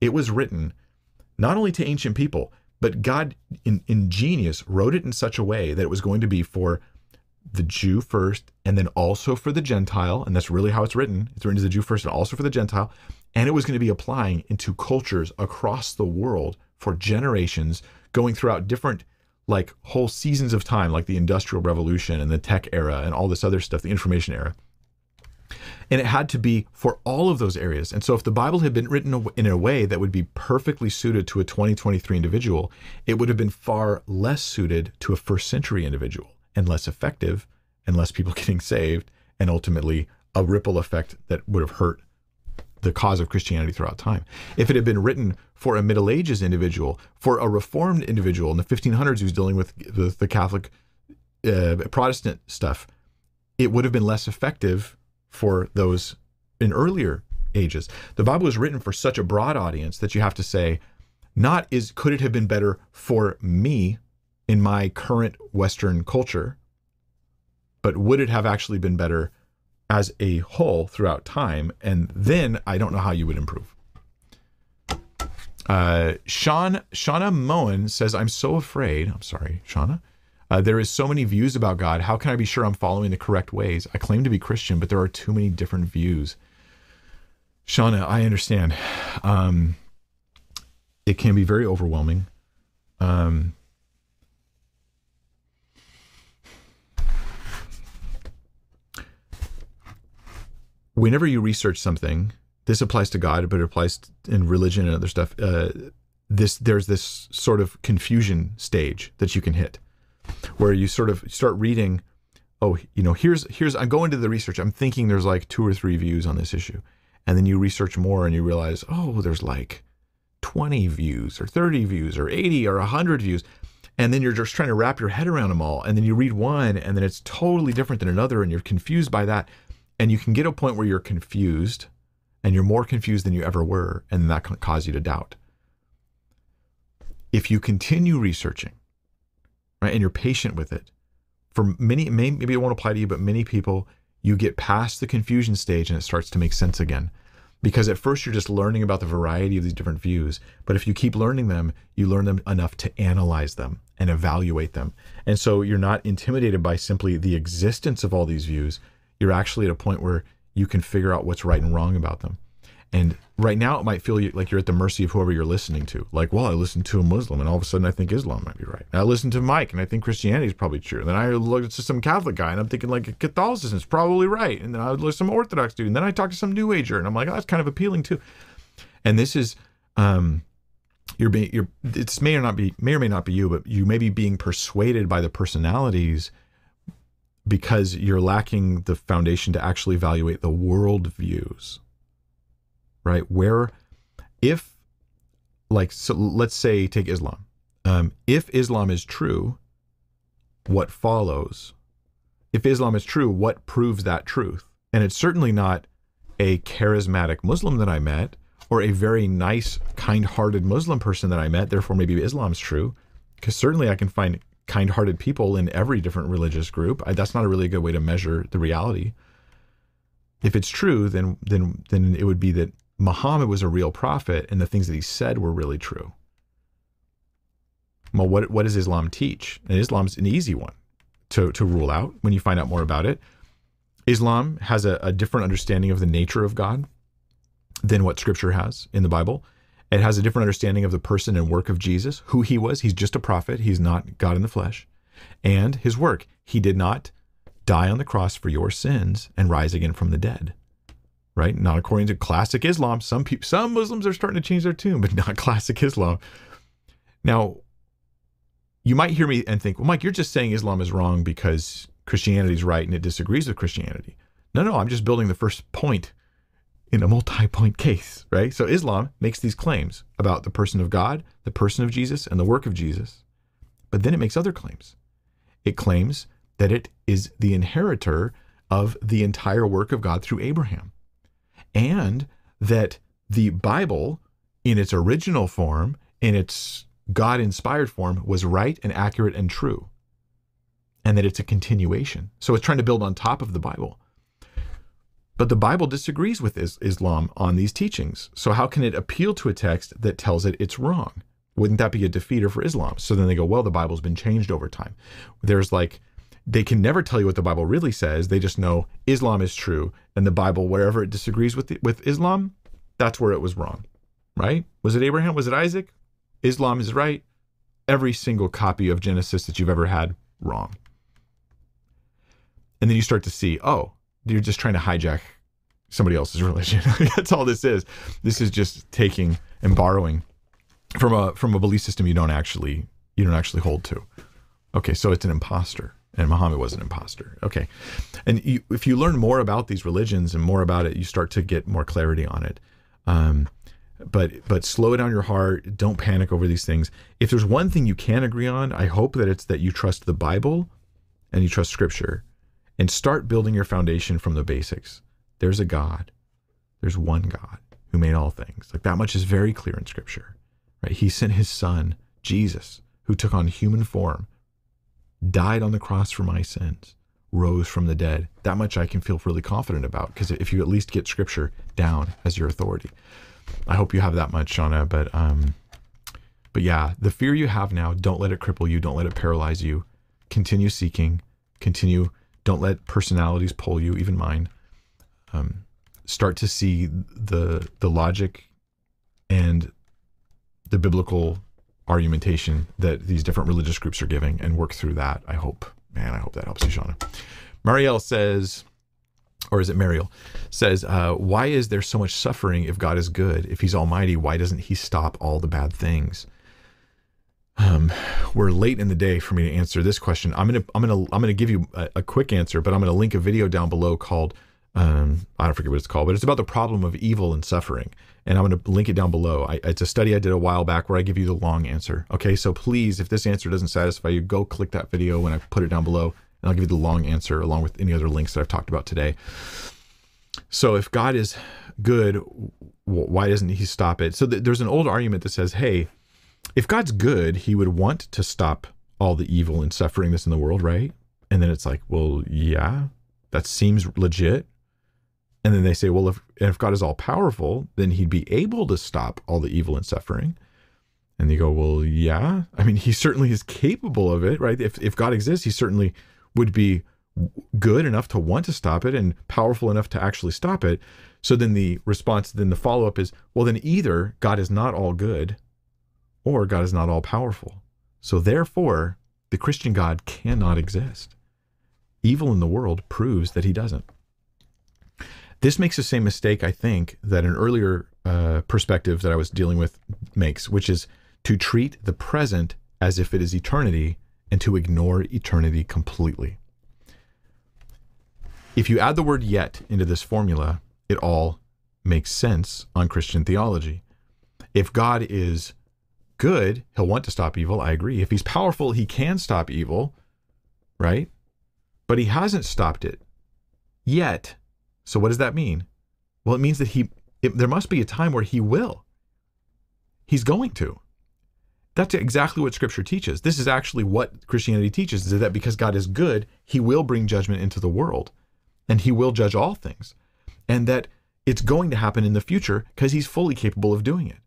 It was written not only to ancient people, but God in, in genius wrote it in such a way that it was going to be for the Jew first and then also for the Gentile. And that's really how it's written. It's written to the Jew first and also for the Gentile. And it was going to be applying into cultures across the world for generations, going throughout different, like whole seasons of time, like the Industrial Revolution and the tech era and all this other stuff, the information era. And it had to be for all of those areas. And so, if the Bible had been written in a way that would be perfectly suited to a 2023 individual, it would have been far less suited to a first century individual and less effective and less people getting saved, and ultimately a ripple effect that would have hurt the cause of Christianity throughout time. If it had been written for a Middle Ages individual, for a Reformed individual in the 1500s who's dealing with the, Catholic uh, Protestant stuff, it would have been less effective for those in earlier ages. The Bible was written for such a broad audience that you have to say, not is could it have been better for me in my current Western culture, but would it have actually been better as a whole throughout time? And then I don't know how you would improve. Uh, Sean Shauna Moen says, "I'm so afraid. I'm sorry, Shauna. Uh, there is so many views about God. How can I be sure I'm following the correct ways? I claim to be Christian, but there are too many different views." Shauna, I understand. Um, it can be very overwhelming. Um, whenever you research something, this applies to God, but it applies in religion and other stuff. Uh, this there's this sort of confusion stage that you can hit, where you sort of start reading. Oh, you know, here's here's I'm going to the research. I'm thinking there's like two or three views on this issue, and then you research more and you realize, oh, there's like 20 views or 30 views or 80 or 100 views. And then you're just trying to wrap your head around them all. And then you read one and then it's totally different than another and you're confused by that and you can get a point where you're confused and you're more confused than you ever were and that can cause you to doubt. If you continue researching right and you're patient with it for many maybe it won't apply to you but many people you get past the confusion stage and it starts to make sense again. Because at first you're just learning about the variety of these different views but if you keep learning them you learn them enough to analyze them and evaluate them. And so you're not intimidated by simply the existence of all these views you're actually at a point where you can figure out what's right and wrong about them. And right now, it might feel like you're at the mercy of whoever you're listening to. Like, well, I listened to a Muslim, and all of a sudden, I think Islam might be right. And I listened to Mike, and I think Christianity is probably true. And then I looked to some Catholic guy, and I'm thinking like Catholicism is probably right. And then I listen to some Orthodox dude, and then I talk to some New Ager, and I'm like, oh, that's kind of appealing too. And this is, um, you're being, you're, it's may or not be, may or may not be you, but you may be being persuaded by the personalities because you're lacking the foundation to actually evaluate the world views. Right? Where, if, like, so let's say, take Islam. Um, if Islam is true, what follows? If Islam is true, what proves that truth? And it's certainly not a charismatic Muslim that I met or a very nice, kind hearted Muslim person that I met. Therefore, maybe Islam's true. Because certainly I can find kind hearted people in every different religious group. I, that's not a really good way to measure the reality. If it's true, then, then, then it would be that Muhammad was a real prophet and the things that he said were really true. Well, what, what does Islam teach? And Islam's an easy one to, to rule out when you find out more about it. Islam has a, a different understanding of the nature of God than what scripture has in the Bible. It has a different understanding of the person and work of Jesus, who he was. He's just a prophet, he's not God in the flesh. And his work. He did not die on the cross for your sins and rise again from the dead. Right? Not according to classic Islam. Some some Muslims are starting to change their tune, but not classic Islam. Now, you might hear me and think, well, Mike, you're just saying Islam is wrong because Christianity is right and it disagrees with Christianity. No, no, I'm just building the first point in a multi point case, right? So Islam makes these claims about the person of God, the person of Jesus, and the work of Jesus. But then it makes other claims. It claims that it is the inheritor of the entire work of God through Abraham, and that the Bible, in its original form, in its God inspired form, was right and accurate and true, and that it's a continuation. So it's trying to build on top of the Bible. But the Bible disagrees with Islam on these teachings. So how can it appeal to a text that tells it it's wrong? Wouldn't that be a defeater for Islam? So then they go, well, the Bible's been changed over time. There's like, they can never tell you what the Bible really says. They just know Islam is true, and the Bible, wherever it disagrees with the, with Islam, that's where it was wrong, right? Was it Abraham? Was it Isaac? Islam is right. Every single copy of Genesis that you've ever had, wrong. And then you start to see, oh, you're just trying to hijack somebody else's religion. That's all this is. This is just taking and borrowing from a from a belief system you don't actually you don't actually hold to. Okay, so it's an imposter, and Muhammad was an imposter. Okay, and you, if you learn more about these religions and more about it, you start to get more clarity on it. Um, but but slow down your heart. Don't panic over these things. If there's one thing you can agree on, I hope that it's that you trust the Bible and you trust Scripture and start building your foundation from the basics. There's a God. There's one God who made all things. Like that much is very clear in scripture. Right? He sent his son, Jesus, who took on human form, died on the cross for my sins, rose from the dead. That much I can feel really confident about because if you at least get scripture down as your authority. I hope you have that much, Shauna, but um but yeah, the fear you have now, don't let it cripple you, don't let it paralyze you. Continue seeking, continue don't let personalities pull you, even mine. Um, start to see the the logic and the biblical argumentation that these different religious groups are giving and work through that. I hope, man, I hope that helps you, Shauna. Marielle says, or is it Mariel says, uh, why is there so much suffering if God is good? If he's almighty, why doesn't he stop all the bad things? Um, we're late in the day for me to answer this question. I'm gonna I'm gonna I'm gonna give you a, a quick answer, but I'm gonna link a video down below called um, I don't forget what it's called, but it's about the problem of evil and suffering, and I'm gonna link it down below. I, it's a study I did a while back where I give you the long answer. Okay, so please, if this answer doesn't satisfy you, go click that video when I put it down below, and I'll give you the long answer along with any other links that I've talked about today. So if God is good, why doesn't He stop it? So th- there's an old argument that says, hey if God's good, he would want to stop all the evil and suffering that's in the world, right? And then it's like, well, yeah, that seems legit. And then they say, well, if if God is all powerful, then he'd be able to stop all the evil and suffering. And they go, well, yeah. I mean, he certainly is capable of it, right? If if God exists, he certainly would be good enough to want to stop it and powerful enough to actually stop it. So then the response, then the follow up is, well, then either God is not all good or God is not all powerful. So therefore, the Christian God cannot exist. Evil in the world proves that he doesn't. This makes the same mistake, I think, that an earlier uh, perspective that I was dealing with makes, which is to treat the present as if it is eternity and to ignore eternity completely. If you add the word yet into this formula, it all makes sense on Christian theology. If God is good, he'll want to stop evil. I agree. If he's powerful, he can stop evil, right? But he hasn't stopped it yet. So what does that mean? Well, it means that he it, there must be a time where he will. He's going to. That's exactly what scripture teaches. This is actually what Christianity teaches is that because God is good, he will bring judgment into the world and he will judge all things. And that it's going to happen in the future because he's fully capable of doing it.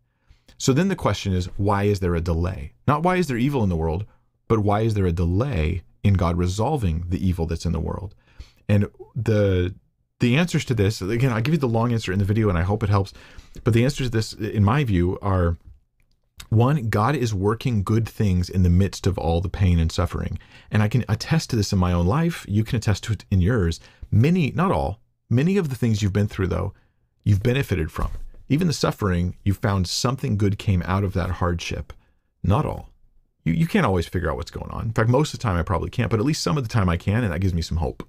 So then the question is, why is there a delay? Not why is there evil in the world, but why is there a delay in God resolving the evil that's in the world? And the the answers to this, again, I'll give you the long answer in the video and I hope it helps. But the answers to this, in my view, are one, God is working good things in the midst of all the pain and suffering. And I can attest to this in my own life. You can attest to it in yours. Many, not all, many of the things you've been through, though, you've benefited from. Even the suffering, you found something good came out of that hardship. Not all. You, you can't always figure out what's going on. In fact, most of the time I probably can't, but at least some of the time I can, and that gives me some hope.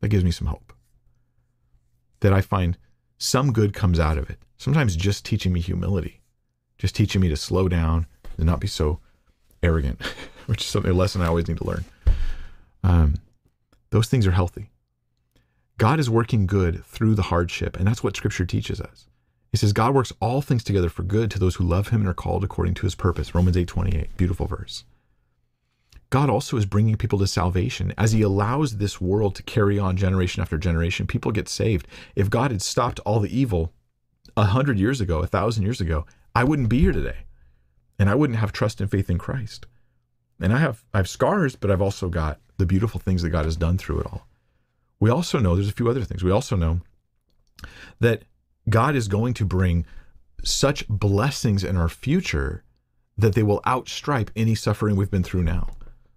That gives me some hope. That I find some good comes out of it. Sometimes just teaching me humility, just teaching me to slow down and not be so arrogant, which is something a lesson I always need to learn. Um, those things are healthy. God is working good through the hardship, and that's what Scripture teaches us. He says God works all things together for good to those who love him and are called according to his purpose. Romans 8:28. Beautiful verse. God also is bringing people to salvation as he allows this world to carry on generation after generation. People get saved. If God had stopped all the evil a hundred years ago, a thousand years ago, I wouldn't be here today. And I wouldn't have trust and faith in Christ. And I have I have scars, but I've also got the beautiful things that God has done through it all. We also know there's a few other things. We also know that God is going to bring such blessings in our future that they will outstripe any suffering we've been through now,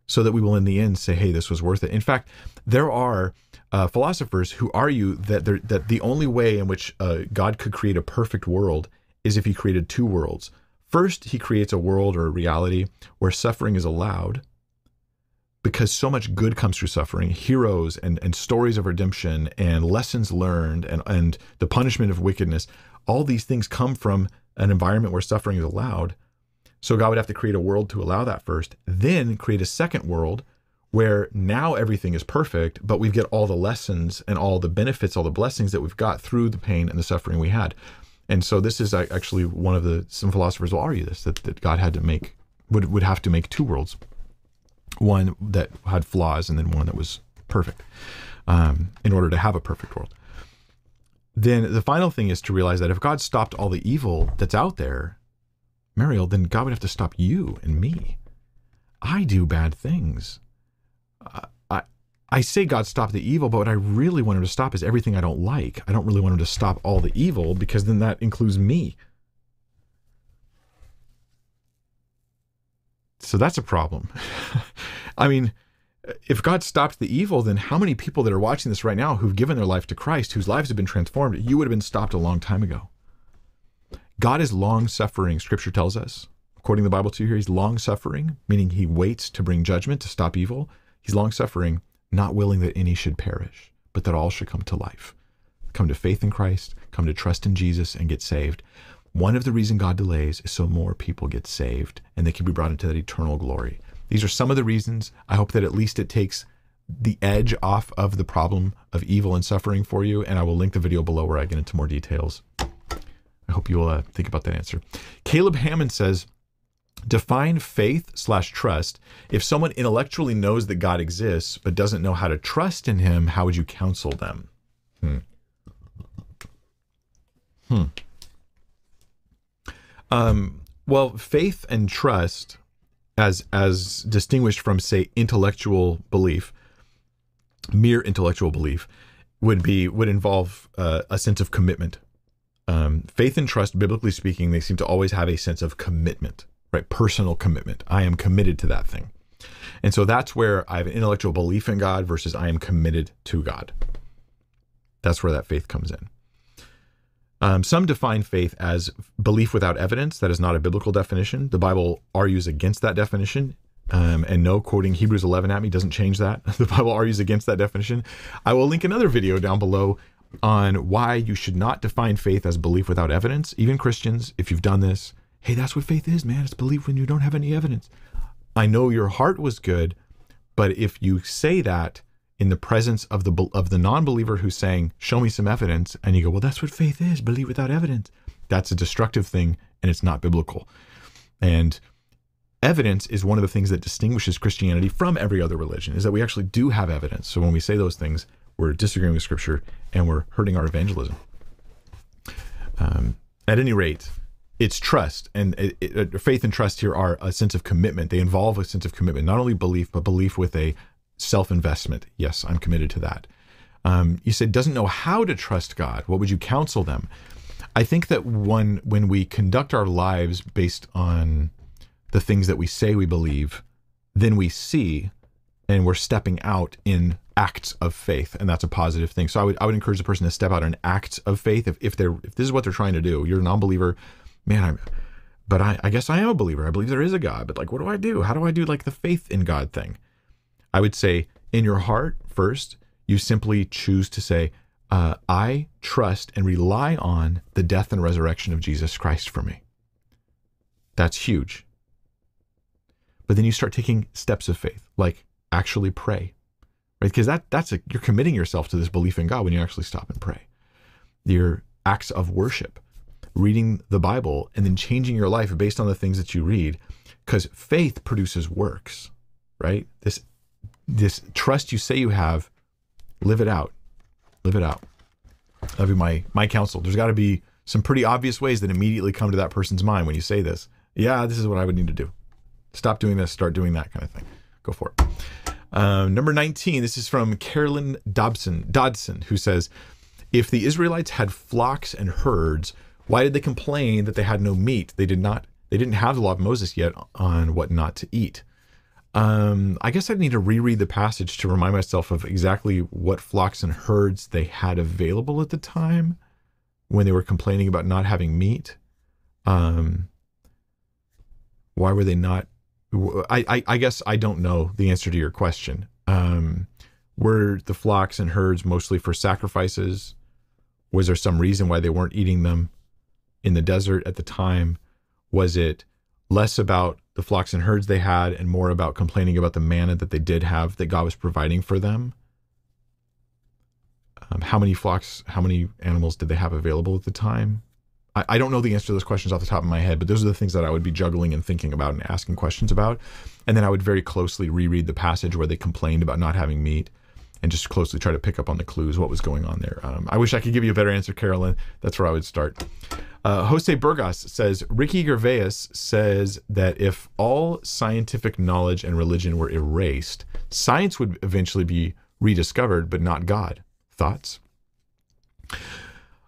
so that we will in the end say, hey, this was worth it. In fact, there are uh, philosophers who argue that, that the only way in which uh, God could create a perfect world is if he created two worlds. First, he creates a world or a reality where suffering is allowed, because so much good comes through suffering. Heroes and, and stories of redemption and lessons learned and, and the punishment of wickedness all these things come from an environment where suffering is allowed. So god would have to create a world to allow that first then create a second world where now everything is perfect but we get all the lessons and all the benefits all the blessings that we've got through the pain and the suffering we had. And so this is uh, actually one of the some philosophers will argue this that, that god had to make would would have to make two worlds one that had flaws and then one that was perfect um, in order to have a perfect world. Then the final thing is to realize that if God stopped all the evil that's out there, Mariel, then God would have to stop you and me. I do bad things. Uh, I I say God stop the evil, but what I really want him to stop is everything I don't like. I don't really want him to stop all the evil because then that includes me. So that's a problem. I mean, if God stopped the evil, then how many people that are watching this right now who've given their life to Christ, whose lives have been transformed, you would have been stopped a long time ago. God is long suffering, scripture tells us. According to the Bible to you here, he's long suffering, meaning he waits to bring judgment to stop evil. He's long suffering, not willing that any should perish, but that all should come to life. Come to faith in Christ, come to trust in Jesus and get saved. One of the reasons God delays is so more people get saved and they can be brought into that eternal glory. These are some of the reasons. I hope that at least it takes the edge off of the problem of evil and suffering for you. And I will link the video below where I get into more details. I hope you will uh, think about that answer. Caleb Hammond says, define faith slash trust. If someone intellectually knows that God exists but doesn't know how to trust in Him, how would you counsel them? Hmm. Hmm. Um, well, faith and trust, as as distinguished from say intellectual belief, mere intellectual belief, would be would involve uh, a sense of commitment. Um, faith and trust, biblically speaking, they seem to always have a sense of commitment, right? Personal commitment. I am committed to that thing, and so that's where I have an intellectual belief in God versus I am committed to God. That's where that faith comes in. Um, some define faith as belief without evidence. That is not a biblical definition. The Bible argues against that definition. Um, and no, quoting Hebrews 11 at me doesn't change that. The Bible argues against that definition. I will link another video down below on why you should not define faith as belief without evidence. Even Christians, if you've done this, hey, that's what faith is, man. It's belief when you don't have any evidence. I know your heart was good, but if you say that in the presence of the of the non-believer who's saying, "Show me some evidence," and you go, "Well, that's what faith is: believe without evidence." That's a destructive thing, and it's not biblical. And evidence is one of the things that distinguishes Christianity from every other religion. Is that we actually do have evidence. So when we say those things, we're disagreeing with Scripture and we're hurting our evangelism. Um, at any rate, it's trust and it, it, faith and trust here are a sense of commitment. They involve a sense of commitment, not only belief, but belief with a self investment. Yes, I'm committed to that. Um, you said doesn't know how to trust God. What would you counsel them? I think that when when we conduct our lives based on the things that we say we believe, then we see and we're stepping out in acts of faith and that's a positive thing so i would i would encourage the person to step out in acts of faith if, if they're if this is what they're trying to do you're a non-believer man i'm but I, I guess i am a believer i believe there is a god but like what do i do how do i do like the faith in god thing i would say in your heart first you simply choose to say uh, i trust and rely on the death and resurrection of jesus christ for me that's huge but then you start taking steps of faith like actually pray right? Because that that's a, you're committing yourself to this belief in God when you actually stop and pray. Your acts of worship, reading the Bible, and then changing your life based on the things that you read, because faith produces works, right? This this trust you say you have, live it out, live it out. That'd be my my counsel. There's got to be some pretty obvious ways that immediately come to that person's mind when you say this. Yeah, this is what I would need to do. Stop doing this, start doing that kind of thing. Go for it. Um, number 19, this is from Carolyn Dobson, Dodson, who says, If the Israelites had flocks and herds, why did they complain that they had no meat? They did not they didn't have the law of Moses yet on what not to eat. Um, I guess I'd need to reread the passage to remind myself of exactly what flocks and herds they had available at the time when they were complaining about not having meat. Um, why were they not I, I, I guess I don't know the answer to your question. Um, were the flocks and herds mostly for sacrifices? Was there some reason why they weren't eating them in the desert at the time? Was it less about the flocks and herds they had and more about complaining about the manna that they did have that God was providing for them? Um, how many flocks, how many animals did they have available at the time? I, I don't know the answer to those questions off the top of my head, but those are the things that I would be juggling and thinking about and asking questions about. And then I would very closely reread the passage where they complained about not having meat and just closely try to pick up on the clues, what was going on there. Um, I wish I could give you a better answer, Carolyn. That's where I would start. Uh, Jose Burgos says Ricky Gervais says that if all scientific knowledge and religion were erased, science would eventually be rediscovered, but not God. Thoughts?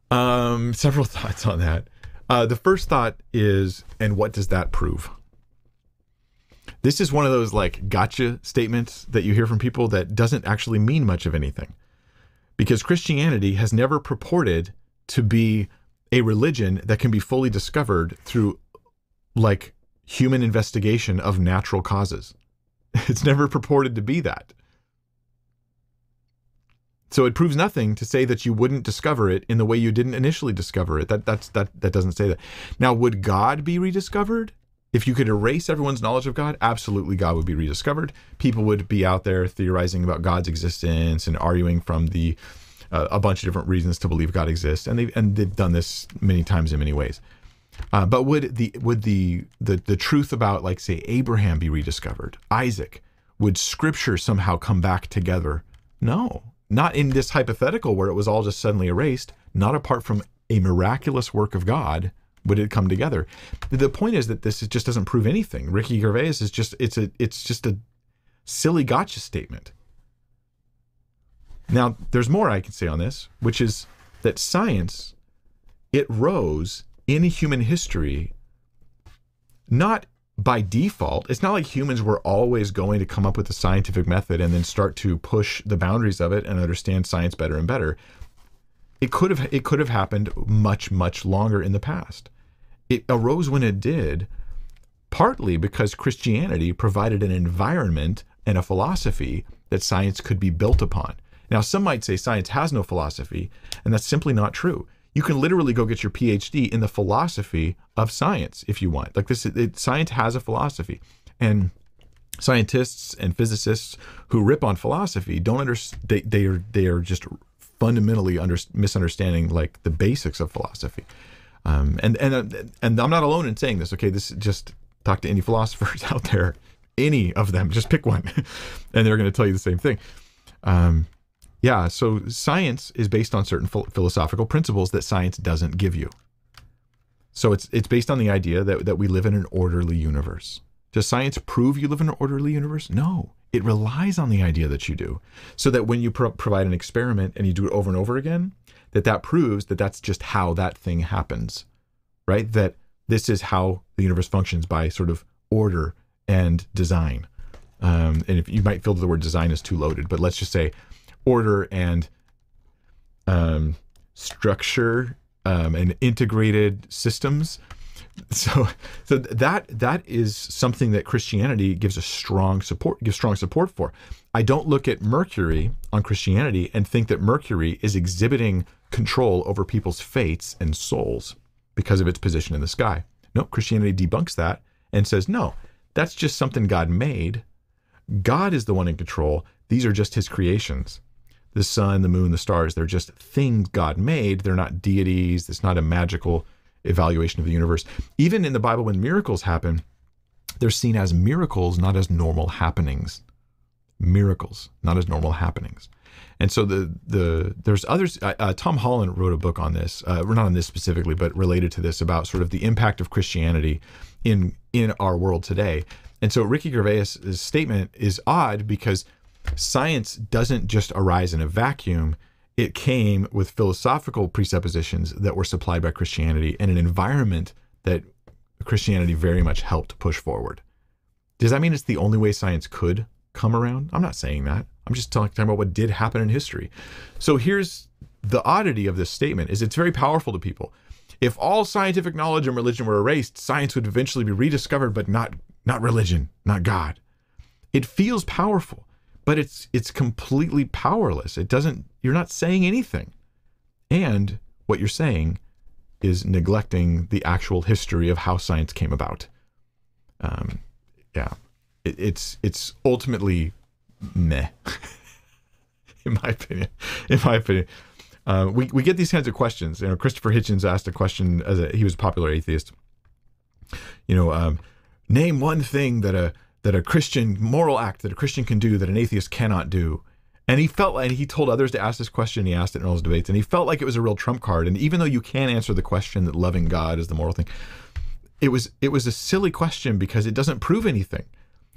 Um, several thoughts on that. Uh, the first thought is, and what does that prove? This is one of those like gotcha statements that you hear from people that doesn't actually mean much of anything. Because Christianity has never purported to be a religion that can be fully discovered through like human investigation of natural causes. It's never purported to be that. So it proves nothing to say that you wouldn't discover it in the way you didn't initially discover it. That that's that that doesn't say that. Now, would God be rediscovered? If you could erase everyone's knowledge of God, absolutely God would be rediscovered. People would be out there theorizing about God's existence and arguing from the uh, a bunch of different reasons to believe God exists, and they and they've done this many times in many ways. Uh, but would the would the, the the truth about like say Abraham be rediscovered? Isaac? Would Scripture somehow come back together? No, not in this hypothetical where it was all just suddenly erased, not apart from a miraculous work of God would it come together. The point is that this just doesn't prove anything. Ricky Gervais is just it's a it's just a silly gotcha statement. Now, there's more I can say on this, which is that science it rose in human history not by default, it's not like humans were always going to come up with a scientific method and then start to push the boundaries of it and understand science better and better. It could have it could have happened much much longer in the past. It arose when it did partly because Christianity provided an environment and a philosophy that science could be built upon. Now, some might say science has no philosophy, and that's simply not true. You can literally go get your PhD in the philosophy of science if you want. Like this, it, science has a philosophy, and scientists and physicists who rip on philosophy don't understand. They, they are they are just fundamentally under, misunderstanding like the basics of philosophy. Um, and and and I'm not alone in saying this. Okay, this just talk to any philosophers out there, any of them, just pick one, and they're going to tell you the same thing. Um, yeah, so science is based on certain philosophical principles that science doesn't give you. So it's it's based on the idea that that we live in an orderly universe. Does science prove you live in an orderly universe? No. It relies on the idea that you do. So that when you pro- provide an experiment and you do it over and over again, that that proves that that's just how that thing happens. Right? That this is how the universe functions by sort of order and design. Um, and if you might feel that the word design is too loaded, but let's just say order and um, structure um, and integrated systems. So, so that that is something that Christianity gives a strong support gives strong support for. I don't look at Mercury on Christianity and think that Mercury is exhibiting control over people's fates and souls because of its position in the sky. No, Christianity debunks that and says, no, that's just something God made. God is the one in control. These are just his creations. The sun, the moon, the stars, they're just things God made. They're not deities. It's not a magical evaluation of the universe. Even in the Bible, when miracles happen, they're seen as miracles, not as normal happenings. Miracles, not as normal happenings. And so the the there's others. Uh, uh, Tom Holland wrote a book on this. Uh, we're not on this specifically, but related to this about sort of the impact of Christianity in in our world today. And so Ricky Gervais's statement is odd because science doesn't just arise in a vacuum. It came with philosophical presuppositions that were supplied by Christianity and an environment that Christianity very much helped push forward. Does that mean it's the only way science could come around? I'm not saying that. I'm just talking about what did happen in history. So here's the oddity of this statement is it's very powerful to people. If all scientific knowledge and religion were erased, science would eventually be rediscovered, but not not religion, not God. It feels powerful, but it's it's completely powerless. It doesn't you're not saying anything. And what you're saying is neglecting the actual history of how science came about. Um, yeah, it, it's it's ultimately meh, in my opinion. In my opinion, uh, we we get these kinds of questions. You know, Christopher Hitchens asked a question as a he was a popular atheist. You know, um, name one thing that a that a Christian moral act that a Christian can do that an atheist cannot do. And he felt, and he told others to ask this question. He asked it in all his debates, and he felt like it was a real trump card. And even though you can answer the question that loving God is the moral thing, it was it was a silly question because it doesn't prove anything.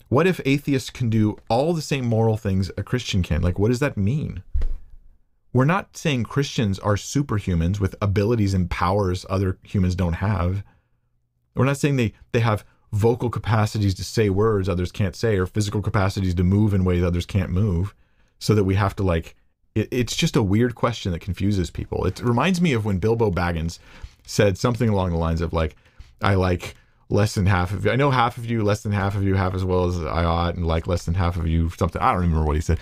What if atheists can do all the same moral things a Christian can? Like, what does that mean? We're not saying Christians are superhumans with abilities and powers other humans don't have. We're not saying they, they have vocal capacities to say words others can't say or physical capacities to move in ways others can't move so that we have to like it, it's just a weird question that confuses people it reminds me of when bilbo baggins said something along the lines of like i like less than half of you. I know half of you, less than half of you half as well as I ought, and like less than half of you something. I don't remember what he said.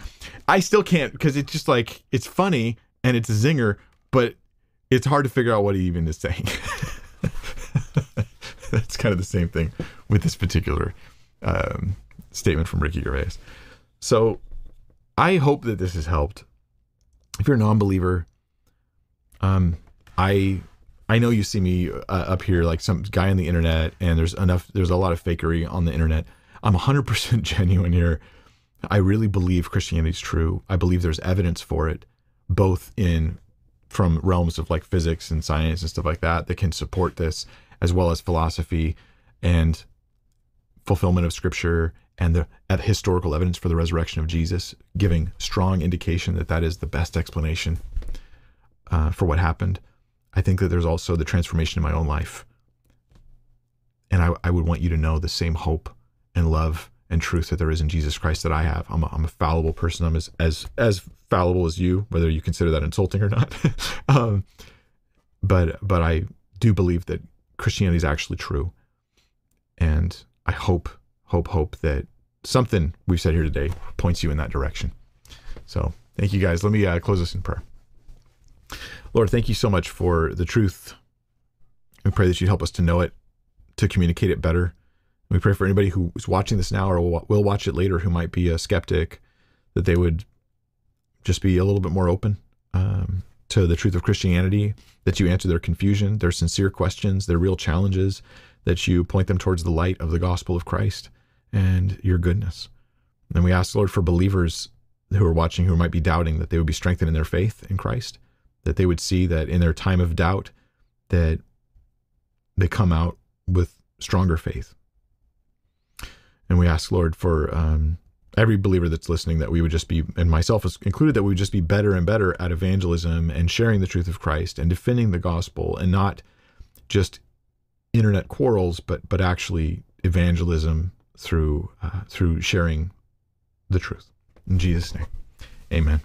I still can't because it's just like it's funny and it's a zinger, but it's hard to figure out what he even is saying. That's kind of the same thing with this particular um, statement from Ricky Gervais. So I hope that this has helped. If you're a non-believer, um, I I know you see me uh, up here like some guy on the internet, and there's enough. There's a lot of fakery on the internet. I'm 100% genuine here. I really believe Christianity is true. I believe there's evidence for it, both in from realms of like physics and science and stuff like that that can support this, as well as philosophy and fulfillment of Scripture and the historical evidence for the resurrection of Jesus, giving strong indication that that is the best explanation uh, for what happened. I think that there's also the transformation in my own life. And I, I would want you to know the same hope and love and truth that there is in Jesus Christ that I have. I'm a, I'm a fallible person. I'm as, as, as fallible as you, whether you consider that insulting or not. um, but, but I do believe that Christianity is actually true. And I hope, hope, hope that something we've said here today points you in that direction. So thank you guys. Let me uh, close this in prayer. Lord, thank you so much for the truth. We pray that you'd help us to know it, to communicate it better. We pray for anybody who is watching this now or will watch it later who might be a skeptic, that they would just be a little bit more open um, to the truth of Christianity, that you answer their confusion, their sincere questions, their real challenges, that you point them towards the light of the gospel of Christ and your goodness. And we ask, Lord, for believers who are watching who might be doubting that they would be strengthened in their faith in Christ, that they would see that in their time of doubt, that they come out with stronger faith. And we ask, Lord, for um, every believer that's listening that we would just be, and myself included, that we would just be better and better at evangelism and sharing the truth of Christ and defending the gospel and not just internet quarrels, but but actually evangelism through uh, through sharing the truth. In Jesus' name, Amen.